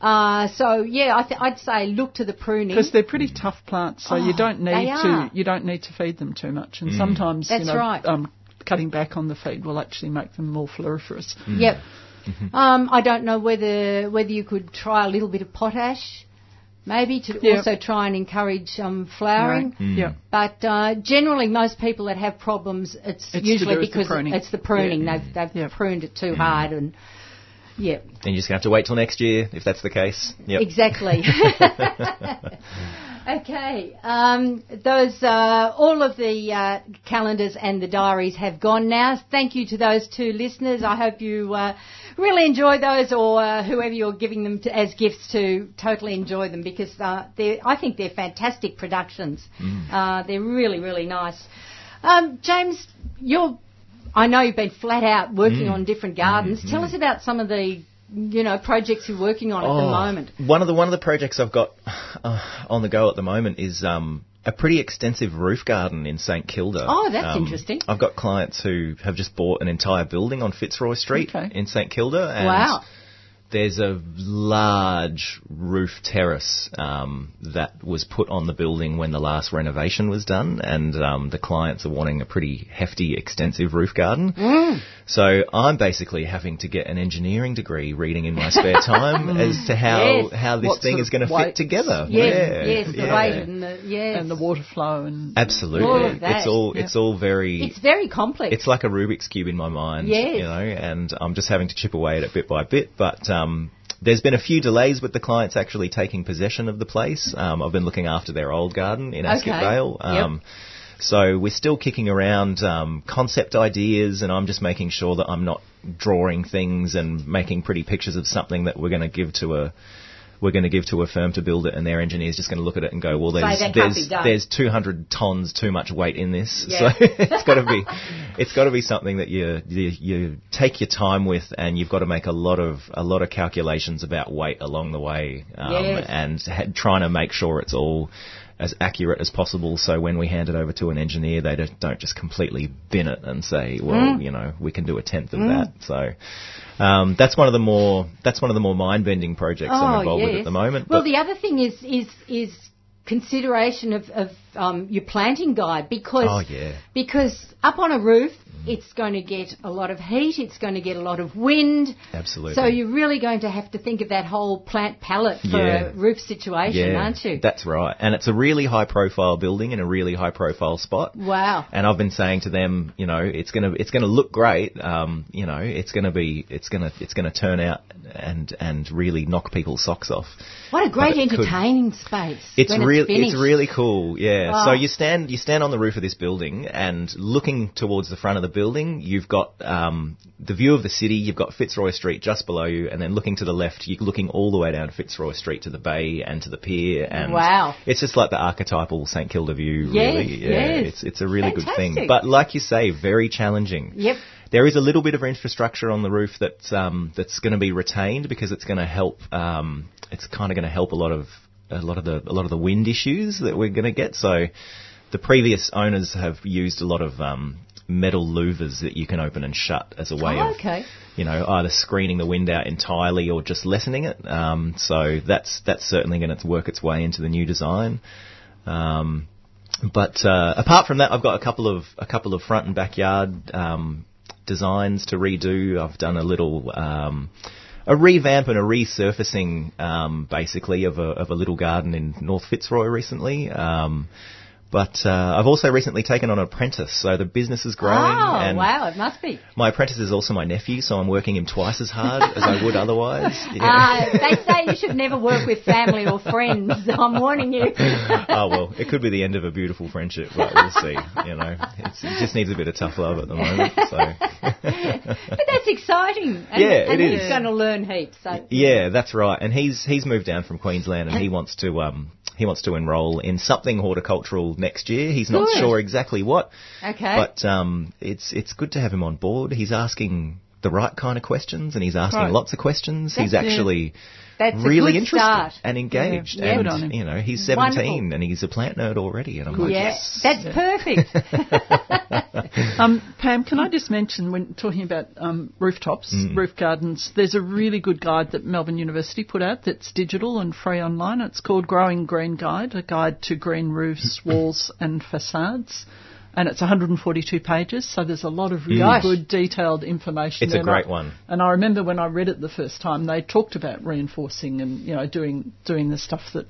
Uh, so yeah, I th- I'd say look to the pruning. Because they're pretty tough plants, so you Oh, don't need to you don't need to feed them too much. And sometimes That's you know, right. um, cutting back on the feed will actually make them more floriferous. Yep. Mm-hmm. Um, I don't know whether whether you could try a little bit of potash, maybe to Yeah. also try and encourage um, flowering. Right. Yeah. But uh, generally, most people that have problems, it's, It's usually do with the because it's the pruning. Yeah. They've they've Yeah. pruned it too hard, and yeah, And you're just gonna have to wait till next year if that's the case. Yep. exactly. okay, um, those uh, all of the uh, calendars and the diaries have gone now. Thank you to those two listeners. I hope you uh, really enjoy those, or uh, whoever you're giving them to, as gifts to, totally enjoy them because uh, they're, I think they're fantastic productions. Uh, they're really, really nice. Um, James, you're. I know you've been flat out working on different gardens. Tell us about some of the you know, projects you're working on at the Oh, moment? One of the one of the projects I've got uh, on the go at the moment is um, a pretty extensive roof garden in St Kilda. Oh, that's Um, interesting. I've got clients who have just bought an entire building on Fitzroy Street Okay. in St Kilda. And Wow. There's a large roof terrace um, that was put on the building when the last renovation was done, and um, the clients are wanting a pretty hefty, extensive roof garden. Mm. So I'm basically having to get an engineering degree, reading in my spare time, as to how Yes. how this What thing is going to fit together. Yes, yeah, yes, the yeah. weight and the yes, and the water flow and Absolutely, All of that. it's all it's all very. It's very complex. It's like a Rubik's cube in my mind, Yes. you know, and I'm just having to chip away at it bit by bit. But um, there's been a few delays with the clients actually taking possession of the place. Um, I've been looking after their old garden in Ascot Okay. Vale. Um, So we're still kicking around um, concept ideas, and I'm just making sure that I'm not drawing things and making pretty pictures of something that we're going to give to a we're going to give to a firm to build it, and their engineer's just going to look at it and go, well, there's that there's there's 200 tons too much weight in this, Yeah. so it's got to be it's got to be something that you, you you take your time with, and you've got to make a lot of a lot of calculations about weight along the way, um, Yes. and ha- trying to make sure it's all as accurate as possible. So when we hand it over to an engineer, they don't, just completely bin it and say, well, Mm. you know, we can do a tenth of that. So. Um, that's one of the more that's one of the more mind bending projects I'm involved with Oh, at the moment. Well, the other thing is is is consideration of, of um, your planting guide because Oh, yeah. because up on a roof it's going to get a lot of heat, it's going to get a lot of wind. Absolutely. So you're really going to have to think of that whole plant palette for Yeah. a roof situation, aren't you? That's right. And it's a really high profile building in a really high profile spot. wow. And I've been saying to them, you know, it's gonna it's gonna look great. Um, you know, it's gonna be it's gonna it's gonna turn out and and really knock people's socks off. What a great it could- entertaining space. It's really it's, it's really cool, yeah. Oh. So you stand you stand on the roof of this building and looking towards the front of the building, you've got um, the view of the city. You've got Fitzroy Street just below you, and then looking to the left, you're looking all the way down Fitzroy Street to the bay and to the pier. And Wow. it's just like the archetypal St Kilda view, Yes, really. Yeah, yes. it's it's a really good thing. But like you say, very challenging. Yep. There is a little bit of infrastructure on the roof that's um, that's going to be retained because it's going to help. Um, it's kind of going to help a lot of a lot of the a lot of the wind issues that we're going to get. So the previous owners have used a lot of um, metal louvers that you can open and shut as a way Oh, of okay. you know either screening the wind out entirely or just lessening it. Um, so that's that's certainly going to work its way into the new design. Um, but uh, apart from that, I've got a couple of a couple of front and backyard um, designs to redo. I've done a little um, a revamp and a resurfacing, um, basically, of a of a little garden in North Fitzroy recently. Um, but uh, I've also recently taken on an apprentice, so the business is growing. Oh, and wow, it must be. My apprentice is also my nephew, so I'm working him twice as hard as I would otherwise. Yeah. Uh, they say you should never work with family or friends. I'm warning you. oh well, it could be the end of a beautiful friendship, but we'll see. You know, it's, it just needs a bit of tough love at the moment. So but that's exciting. And, Yeah, and it he's is. going to learn heaps. So. yeah, that's right. And he's he's moved down from Queensland, and he wants to um he wants to enrol in something horticultural next year. He's not Good. sure exactly what, Okay. but um it's it's good to have him on board. He's asking the right kind of questions, and he's asking Right. lots of questions. he's That's- actually. That's a really good interested start. and engaged, Yeah. and Good you know he's 17 Wonderful. and he's a plant nerd already, and I'm like, Yeah, yes, that's perfect. Um, Pam, can I just mention when talking about um, rooftops, Mm. roof gardens, there's a really good guide that Melbourne University put out that's digital and free online. It's called Growing Green Guide, a guide to green roofs, walls, and facades. And it's 142 pages, so there's a lot of really good detailed information. It's a great And I- one. And I remember when I read it the first time, they talked about reinforcing and you know doing doing the stuff that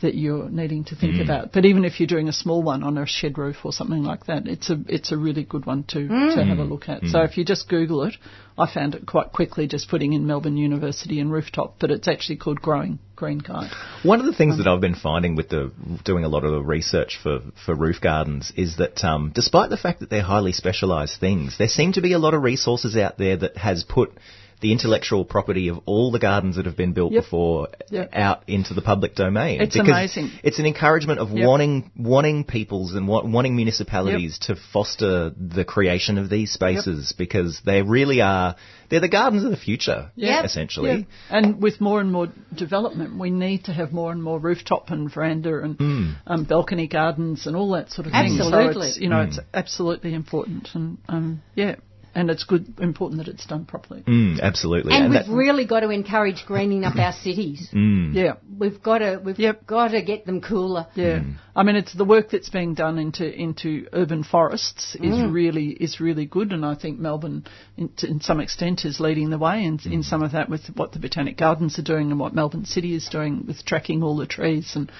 that you're needing to Mm. think about. But even if you're doing a small one on a shed roof or something like that, it's a it's a really good one to to have a look at. Mm. So if you just Google it, I found it quite quickly just putting in Melbourne University and rooftop, but it's actually called Growing Green Guide. One of the things that I've been finding with the doing a lot of the research for, for roof gardens is that um, despite the fact that they're highly specialised things, there seem to be a lot of resources out there that has put the intellectual property of all the gardens that have been built Yep. before Yep. out into the public domain. It's Because amazing. It's an encouragement of Yep. wanting wanting peoples and wa- wanting municipalities to foster the creation of these spaces because they really are they're the gardens of the future, Yep. essentially. Yeah. And with more and more development, we need to have more and more rooftop and veranda and Mm. um, balcony gardens and all that sort of thing. Absolutely. So it's, you know, Mm. it's absolutely important. And um, yeah, and it's good, important that it's done properly. Mm, absolutely. And, And we've that- really got to encourage greening up our cities. Mm. Yeah. We've got to we've Yep. got to get them cooler. Yeah, I mean, it's the work that's being done into into urban forests is Mm. really is really good, and I think Melbourne, in, to, in some extent, is leading the way in, in some of that with what the Botanic Gardens are doing and what Melbourne City is doing with tracking all the trees and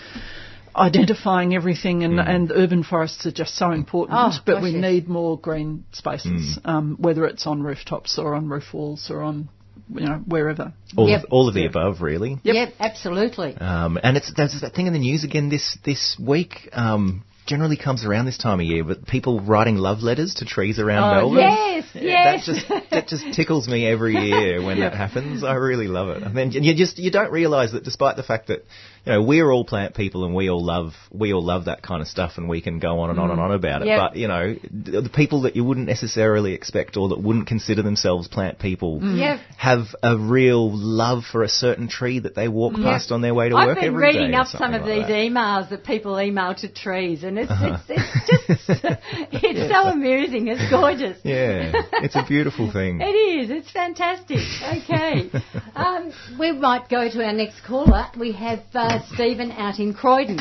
identifying everything. And, and urban forests are just so important, Oh, but we yes. need more green spaces, um, whether it's on rooftops or on roof walls or on you know wherever. all, Yep. of, all of the above, really. Yep, absolutely. Um, and it's there's that thing in the news again this this week. Um, generally comes around this time of year, but people writing love letters to trees around Oh, Melbourne. yes, yes. That just that just tickles me every year when that happens. I really love it. And then you just you don't realise that despite the fact that you know we're all plant people and we all love we all love that kind of stuff and we can go on and on and on about it. Yep. But you know the, people that you wouldn't necessarily expect or that wouldn't consider themselves plant people Yep. have a real love for a certain tree that they walk past on their way to I've work been reading up some of like these that. emails that people email to trees, and it's it's, it's just it's so amusing. It's gorgeous. Yeah, it's a beautiful thing. It is. It's fantastic. Okay. um, we might go to our next caller. We have uh, Stephen out in Croydon.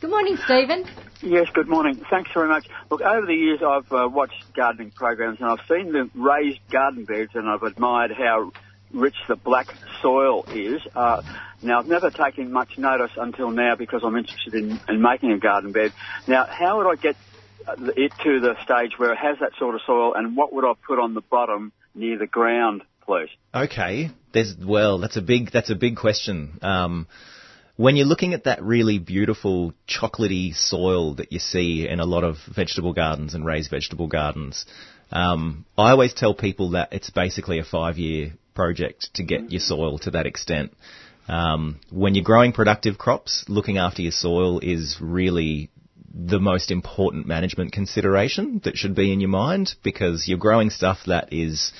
Good morning, Stephen. Yes, good morning. Thanks very much. Look, over the years I've uh, watched gardening programs and I've seen the raised garden beds and I've admired how rich the black soil is. Uh, now, I've never taken much notice until now because I'm interested in, in making a garden bed. Now, how would I get uh, it to the stage where it has that sort of soil and what would I put on the bottom near the ground, please? Okay, there's well, that's a big that's a big question. Um, when you're looking at that really beautiful chocolatey soil that you see in a lot of vegetable gardens and raised vegetable gardens, um, I always tell people that it's basically a five-year project to get your soil to that extent. Um, when you're growing productive crops, looking after your soil is really the most important management consideration that should be in your mind because you're growing stuff that is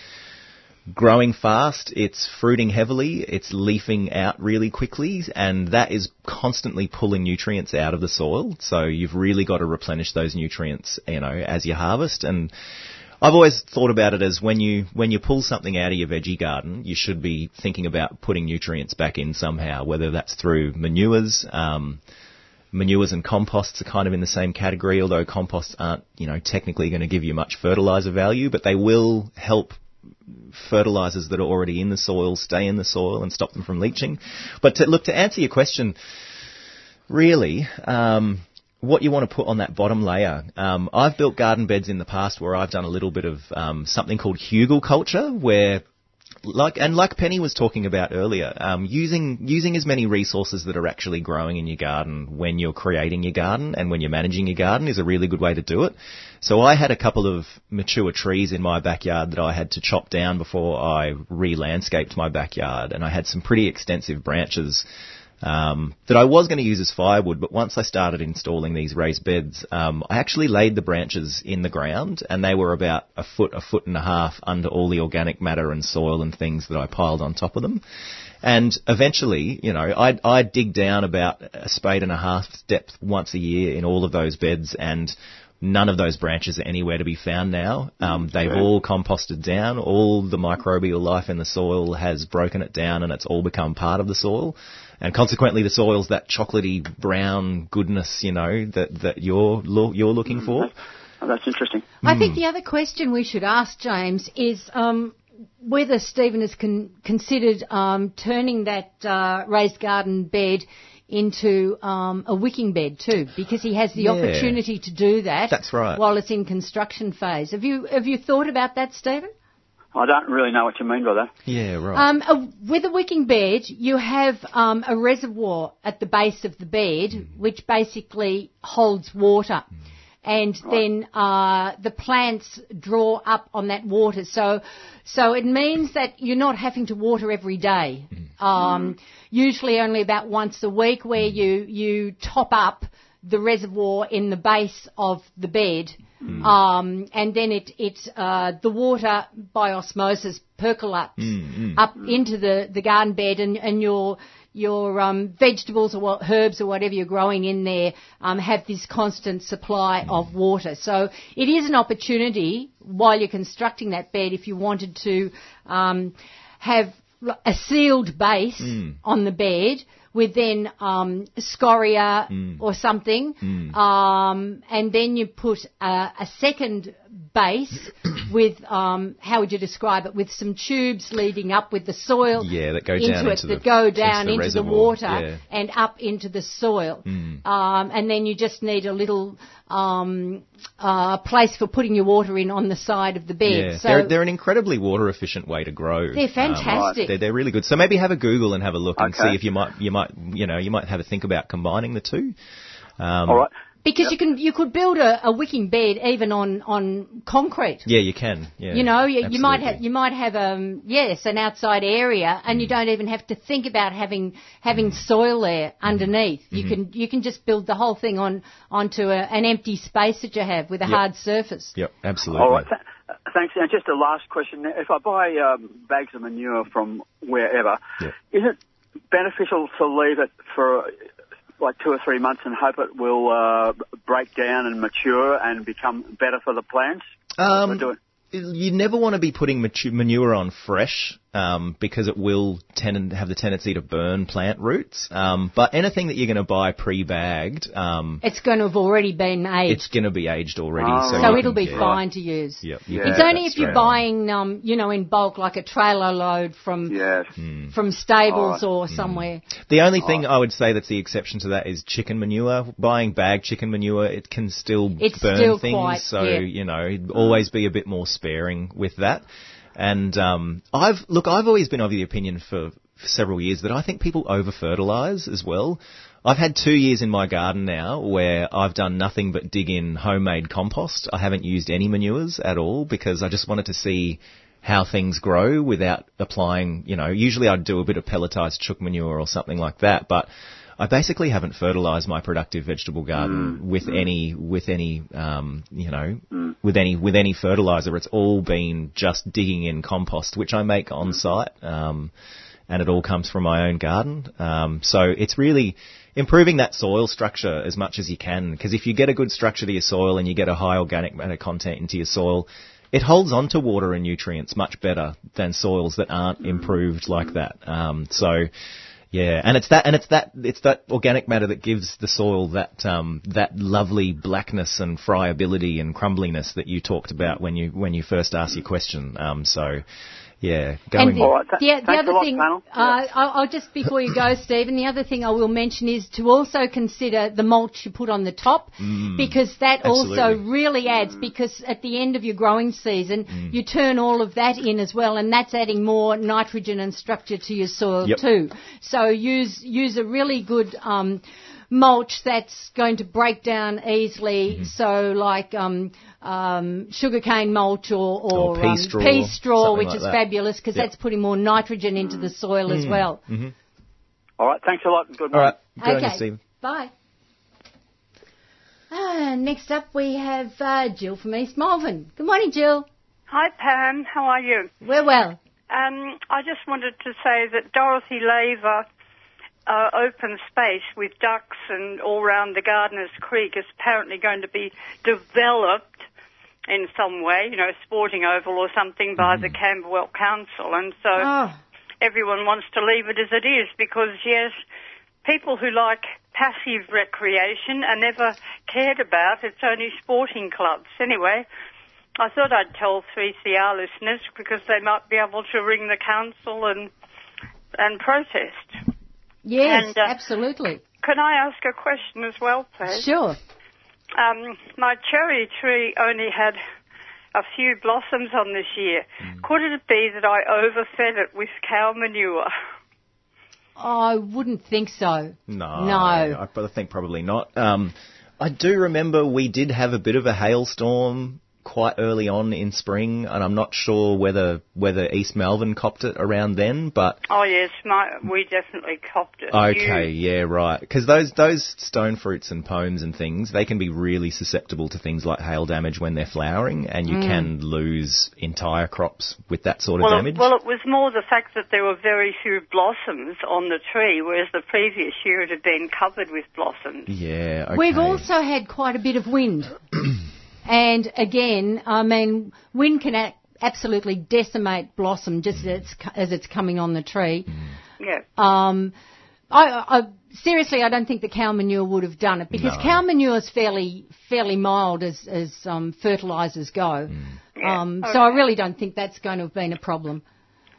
growing fast, it's fruiting heavily, it's leafing out really quickly, and that is constantly pulling nutrients out of the soil. So you've really got to replenish those nutrients, you know, as you harvest. And I've always thought about it as when you when you pull something out of your veggie garden, you should be thinking about putting nutrients back in somehow, whether that's through manures. Um, manures and composts are kind of in the same category, although composts aren't, you know, technically going to give you much fertilizer value, but they will help fertilizers that are already in the soil stay in the soil and stop them from leaching. But to, look, to answer your question, really, um, what you want to put on that bottom layer. Um, I've built garden beds in the past where I've done a little bit of um, something called hugelkultur, where like and like Penny was talking about earlier, um, using using as many resources that are actually growing in your garden when you're creating your garden and when you're managing your garden is a really good way to do it. So I had a couple of mature trees in my backyard that I had to chop down before I re-landscaped my backyard, and I had some pretty extensive branches um, that I was going to use as firewood, but once I started installing these raised beds, um, I actually laid the branches in the ground, and they were about a foot, a foot and a half under all the organic matter and soil and things that I piled on top of them. And eventually, you know, I'd, I'd dig down about a spade and a half depth once a year in all of those beds, and None of those branches are anywhere to be found now. Um, they've all composted down. All the microbial life in the soil has broken it down and it's all become part of the soil. And consequently, the soil's that chocolatey brown goodness, you know, that, that you're, lo- you're looking for. Oh, that's interesting. I think the other question we should ask James is um, whether Stephen has con- considered um, turning that uh, raised garden bed into um, a wicking bed too, because he has the Yeah. opportunity to do that. That's right. While it's in construction phase. Have you have you thought about that, Stephen? I don't really know what you mean by that. Yeah, right. Um, a, with a wicking bed, you have um, a reservoir at the base of the bed, which basically holds water. And then uh, the plants draw up on that water. So, so it means that you're not having to water every day. Um, Usually only about once a week, where you you top up the reservoir in the base of the bed, um, and then it it uh, the water by osmosis percolates up into the, the garden bed, and, and your your um, vegetables or what, herbs or whatever you're growing in there um, have this constant supply of water. So it is an opportunity while you're constructing that bed if you wanted to um, have a sealed base on the bed with then um, scoria or something, um, and then you put a, a second base with um, how would you describe it? With some tubes leading up with the soil Yeah, that go into down it into that the- go into down the into the, reservoir, water yeah. and up into the soil, Mm. um, and then you just need a little um, uh, place for putting your water in on the side of the bed. Yeah, so they're, they're an incredibly water efficient way to grow. They're fantastic. Um, they're, they're really good. So maybe have a Google and have a look and see if you might, you might, you know, you might have a think about combining the two. Um, All right. Because you can you could build a, a wicking bed even on on concrete. Yeah, you can. Yeah, You know, you, you might have you might have um yes an outside area, and Mm. you don't even have to think about having having soil there Mm-hmm. underneath. You can you can just build the whole thing on onto a, an empty space that you have with a Yep. hard surface. Yep, absolutely. All right. Th- uh, thanks. And just a last question. If I buy um, bags of manure from wherever, Yeah. is it beneficial to leave it for like two or three months and hope it will uh, break down and mature and become better for the plants? Um, Or do it- you never want to be putting matu- manure on fresh um, because it will tend have the tendency to burn plant roots. Um, but anything that you're going to buy pre-bagged, um, It's going to have already been aged, it's going to be aged already. Oh, so so it'll be get- fine to use. Yep, Yeah. It's only if you're buying, um, you know, in bulk, like a trailer load from Yes. Hmm. from stables Alright. or somewhere. The only thing I would say that's the exception to that is chicken manure. Buying bagged chicken manure, it can still It's burn still things. quite- so yeah. you know, always be a bit more sparing with that. And um, I've look, I've always been of the opinion for, for several years that I think people over fertilise as well. I've had two years in my garden now where I've done nothing but dig in homemade compost. I haven't used any manures at all because I just wanted to see how things grow without applying, you know, usually I'd do a bit of pelletized chook manure or something like that, but I basically haven't fertilized my productive vegetable garden with any, with any, um, you know, with any, with any fertilizer. It's all been just digging in compost, which I make on site, um, and it all comes from my own garden. Um, so it's really improving that soil structure as much as you can, because if you get a good structure to your soil and you get a high organic matter content into your soil, it holds on to water and nutrients much better than soils that aren't improved like that. Um, so, yeah, and it's that, and it's that, it's that organic matter that gives the soil that, um, that lovely blackness and friability and crumbliness that you talked about when you, when you first asked your question. Um, so, yeah, going. And the, All right, th- the, the other lot, thing, uh, I'll, I'll just before you go, Stephen, the other thing I will mention is to also consider the mulch you put on the top because that also really adds. Because at the end of your growing season, you turn all of that in as well, and that's adding more nitrogen and structure to your soil Yep. too. So use use a really good. Um, mulch that's going to break down easily. Mm-hmm. So like um, um, sugarcane mulch or, or, Or pea um, straw, pea straw, which like is that. fabulous because Yep. that's putting more nitrogen into the soil as well. All right. Thanks a lot. Good All morning. right, go on, Okay, Steve. bye. Ah, next up we have uh, Jill from East Malvern. Good morning, Jill. Hi Pam, how are you? We're well. Um, I just wanted to say that Dorothy Laver uh, open space with ducks and all round the Gardiners Creek is apparently going to be developed in some way, you know, sporting oval or something by the Camberwell Council. And so Oh, everyone wants to leave it as it is because, yes, people who like passive recreation are never cared about. It's only sporting clubs. Anyway, I thought I'd tell 3CR listeners because they might be able to ring the council and and protest. yes, And, uh, absolutely. Can I ask a question as well, please? Sure. Um, my cherry tree only had a few blossoms on this year. Could it be that I overfed it with cow manure? I wouldn't think so. No, No. I, I think probably not. Um, I do remember we did have a bit of a hailstorm quite early on in spring, and I'm not sure whether whether East Malvern copped it around then, but Oh yes, my, we definitely copped it. okay, You- yeah, right. Because those those stone fruits and pomes and things, they can be really susceptible to things like hail damage when they're flowering, and you mm. can lose entire crops with that sort of well, damage. It, well, it was more the fact that there were very few blossoms on the tree, whereas the previous year it had been covered with blossoms. yeah, okay. We've also had quite a bit of wind. and again, I mean, wind can a- absolutely decimate blossom just as it's, as it's coming on the tree. Yeah. Um, I, I, seriously, I don't think the cow manure would have done it because No. cow manure is fairly fairly mild as as um, fertilisers go. Yeah. Um, Okay. So I really don't think that's going to have been a problem.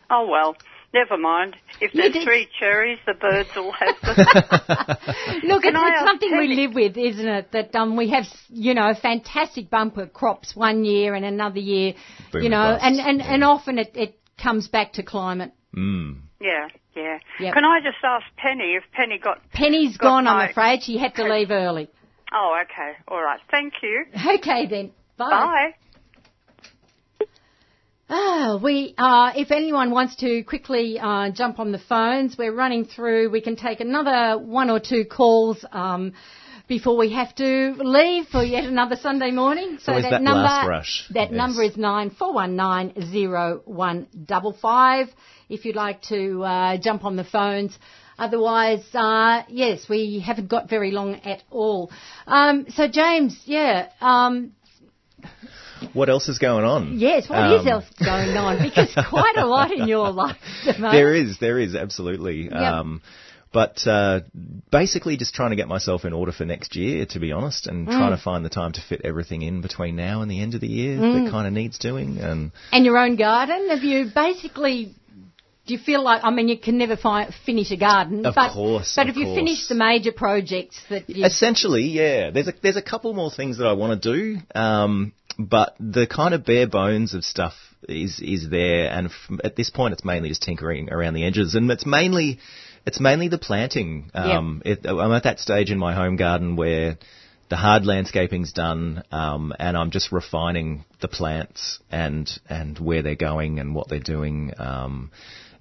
Oh well, never mind. If You there's did- three cherries, the birds will have them. Look, Can it's, I it's ask something we Penny- live with, isn't it? That um, we have, you know, fantastic bumper crops one year and another year, Boom you and know, bust, and, and, yeah. and often it, it comes back to climate. Mm. yeah, yeah. Yep. Can I just ask Penny if Penny got? Penny's Got gone, my- I'm afraid. She had to leave early. Oh, okay. All right. Thank you. Okay then. Bye. Bye. Ah, we, uh, if anyone wants to quickly uh, jump on the phones, we're running through. We can take another one or two calls um, before we have to leave for yet another Sunday morning. So that that number, that yes. number is nine four one nine zero one double five. If you'd like to uh, jump on the phones. Otherwise, uh, yes, we haven't got very long at all. Um, so James, yeah, um, What else is going on? Yes, what is Um, else going on? Because quite a lot in your life. There is, there is, absolutely. Um, but uh, basically, just trying to get myself in order for next year, to be honest, and trying Mm. to find the time to fit everything in between now and the end of the year that kind of needs doing. And And your own garden? Have you basically? Do you feel like? I mean, you can never fi- finish a garden, Of but course, but have you finish the major projects that you? essentially, yeah, there's a there's a couple more things that I want to do, um, but the kind of bare bones of stuff is is there, and f- at this point, it's mainly just tinkering around the edges, and it's mainly it's mainly the planting. Um, it, I'm at that stage in my home garden where the hard landscaping's done, um, and I'm just refining the plants and and where they're going and what they're doing. Um,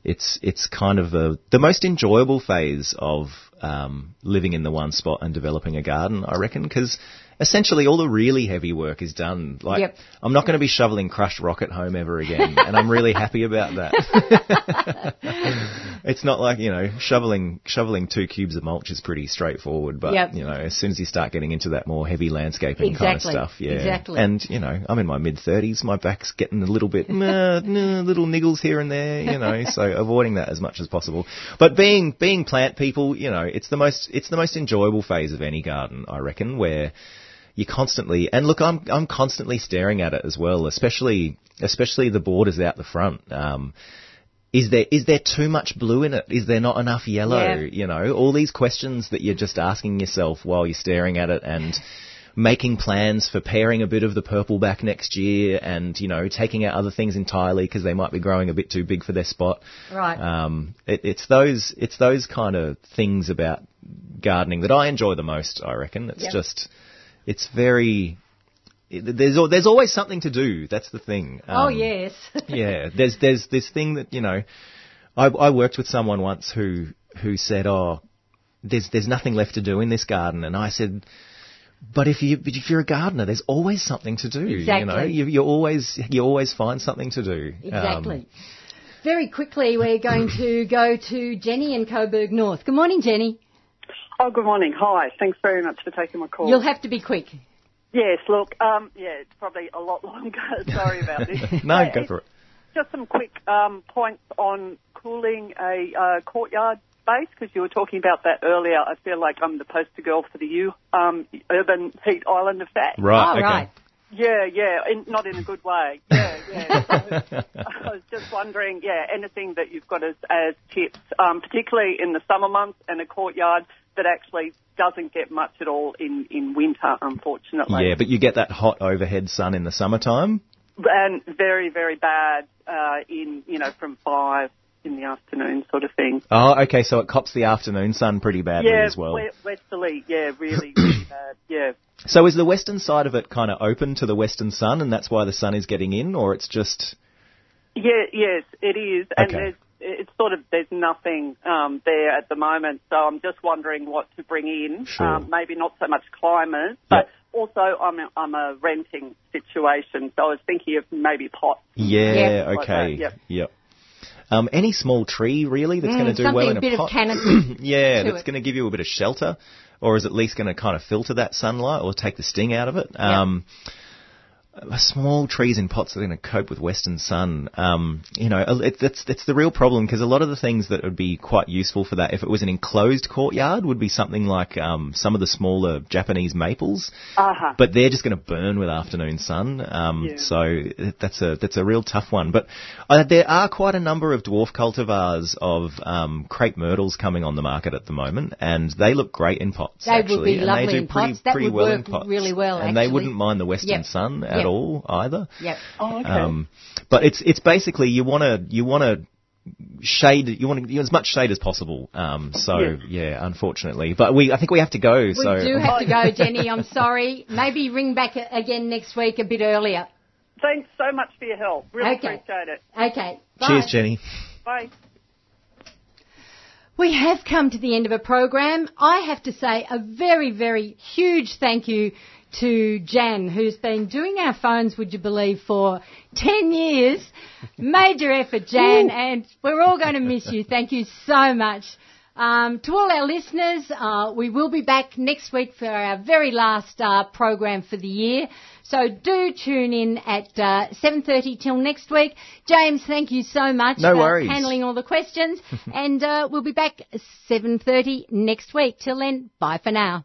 it's it's kind of a, the most enjoyable phase of um, living in the one spot and developing a garden, I reckon, because essentially all the really heavy work is done. Like Yep. I'm not going to be shoveling crushed rock at home ever again, and I'm really happy about that. it's not like you know shoveling shoveling two cubes of mulch is pretty straightforward, but Yep. you know as soon as you start getting into that more heavy landscaping kind of stuff, yeah. exactly. And you know I'm in my mid thirties, my back's getting a little bit nah, nah, little niggles here and there, you know, so avoiding that as much as possible. But being being plant people, you know, it's the most it's the most enjoyable phase of any garden, I reckon, where you constantly and look, I'm I'm constantly staring at it as well, especially especially the borders out the front. Um, is there is there too much blue in it? Is there not enough yellow? Yeah. You know, all these questions that you're just asking yourself while you're staring at it and making plans for pairing a bit of the purple back next year and, you know, taking out other things entirely because they might be growing a bit too big for their spot. Right. Um, it, it's those it's those kind of things about gardening that I enjoy the most. I reckon it's Yep. just it's very there's there's always something to do. That's the thing. oh Um, yes. yeah, there's there's this thing that you know, I, I worked with someone once who who said, "Oh, there's there's nothing left to do in this garden," and I said. But if you but if you're a gardener, there's always something to do. You know, you, you always you always find something to do. Um, Exactly. Very quickly, we're going to go to Jenny in Coburg North. Good morning, Jenny. Oh, good morning. Hi. Thanks very much for taking my call. You'll have to be quick. Yes, look, um, yeah, it's probably a lot longer. Sorry about this. no, Yeah, go for it. Just some quick um, points on cooling a uh, courtyard space because you were talking about that earlier. I feel like I'm the poster girl for the U um, urban heat island effect. Right. oh, okay. right. Yeah, yeah, in, not in a good way. Yeah, yeah. So, I was just wondering, yeah, anything that you've got as, as tips, um, particularly in the summer months and a courtyard that actually doesn't get much at all in, in winter, unfortunately. Yeah, but you get that hot overhead sun in the summertime. And very, very bad uh, in, you know, from five in the afternoon sort of thing. Oh, okay, so it cops the afternoon sun pretty badly yeah, as well. we- westerly, yeah, really, really bad, yeah. So is the western side of it kind of open to the western sun, and that's why the sun is getting in, or it's just Yeah, yes, it is, and Okay. there's it's sort of there's nothing um, there at the moment. So I'm just wondering what to bring in. Sure. Um, maybe not so much climate, but also I'm a, I'm a renting situation, so I was thinking of maybe pots. yeah, Like that, okay, yep. yep. Um, any small tree really that's Mm, going to do well in a a bit of pot? canopy yeah, to that's going to give you a bit of shelter, or is at least going to kind of filter that sunlight or take the sting out of it. Um, uh, small trees in pots that are going to cope with western sun. Um, you know, it, that's that's the real problem because a lot of the things that would be quite useful for that, if it was an enclosed courtyard, would be something like um, some of the smaller Japanese maples. Uh-huh. But they're just going to burn with afternoon sun. Um, Yeah. So that's a that's a real tough one. But uh, there are quite a number of dwarf cultivars of um, crepe myrtles coming on the market at the moment, and they look great in pots. They would actually, be and lovely they do in pretty, pots. That pretty would well in work pots. really well, and they wouldn't mind the western Yep. sun at all either. Yep. Oh, okay. Um, but it's it's basically you want to you want to shade you want to as much shade as possible. Um, so Yes. yeah, unfortunately, but we I think we have to go. We so do have to go, Jenny. I'm sorry. Maybe ring back again next week a bit earlier. Thanks so much for your help. Really Okay. appreciate it. Okay. Bye. cheers, Jenny. Bye. We have come to the end of a program. I have to say a very, very huge thank you to Jan, who's been doing our phones, would you believe, for 10 years. Major effort, Jan, and we're all going to miss you. Thank you so much. Um, to all our listeners, uh, we will be back next week for our very last uh, program for the year. So do tune in at uh, 7.30 till next week. James, thank you so much No for worries. handling all the questions. and uh, we'll be back 7.30 next week. Till then, bye for now.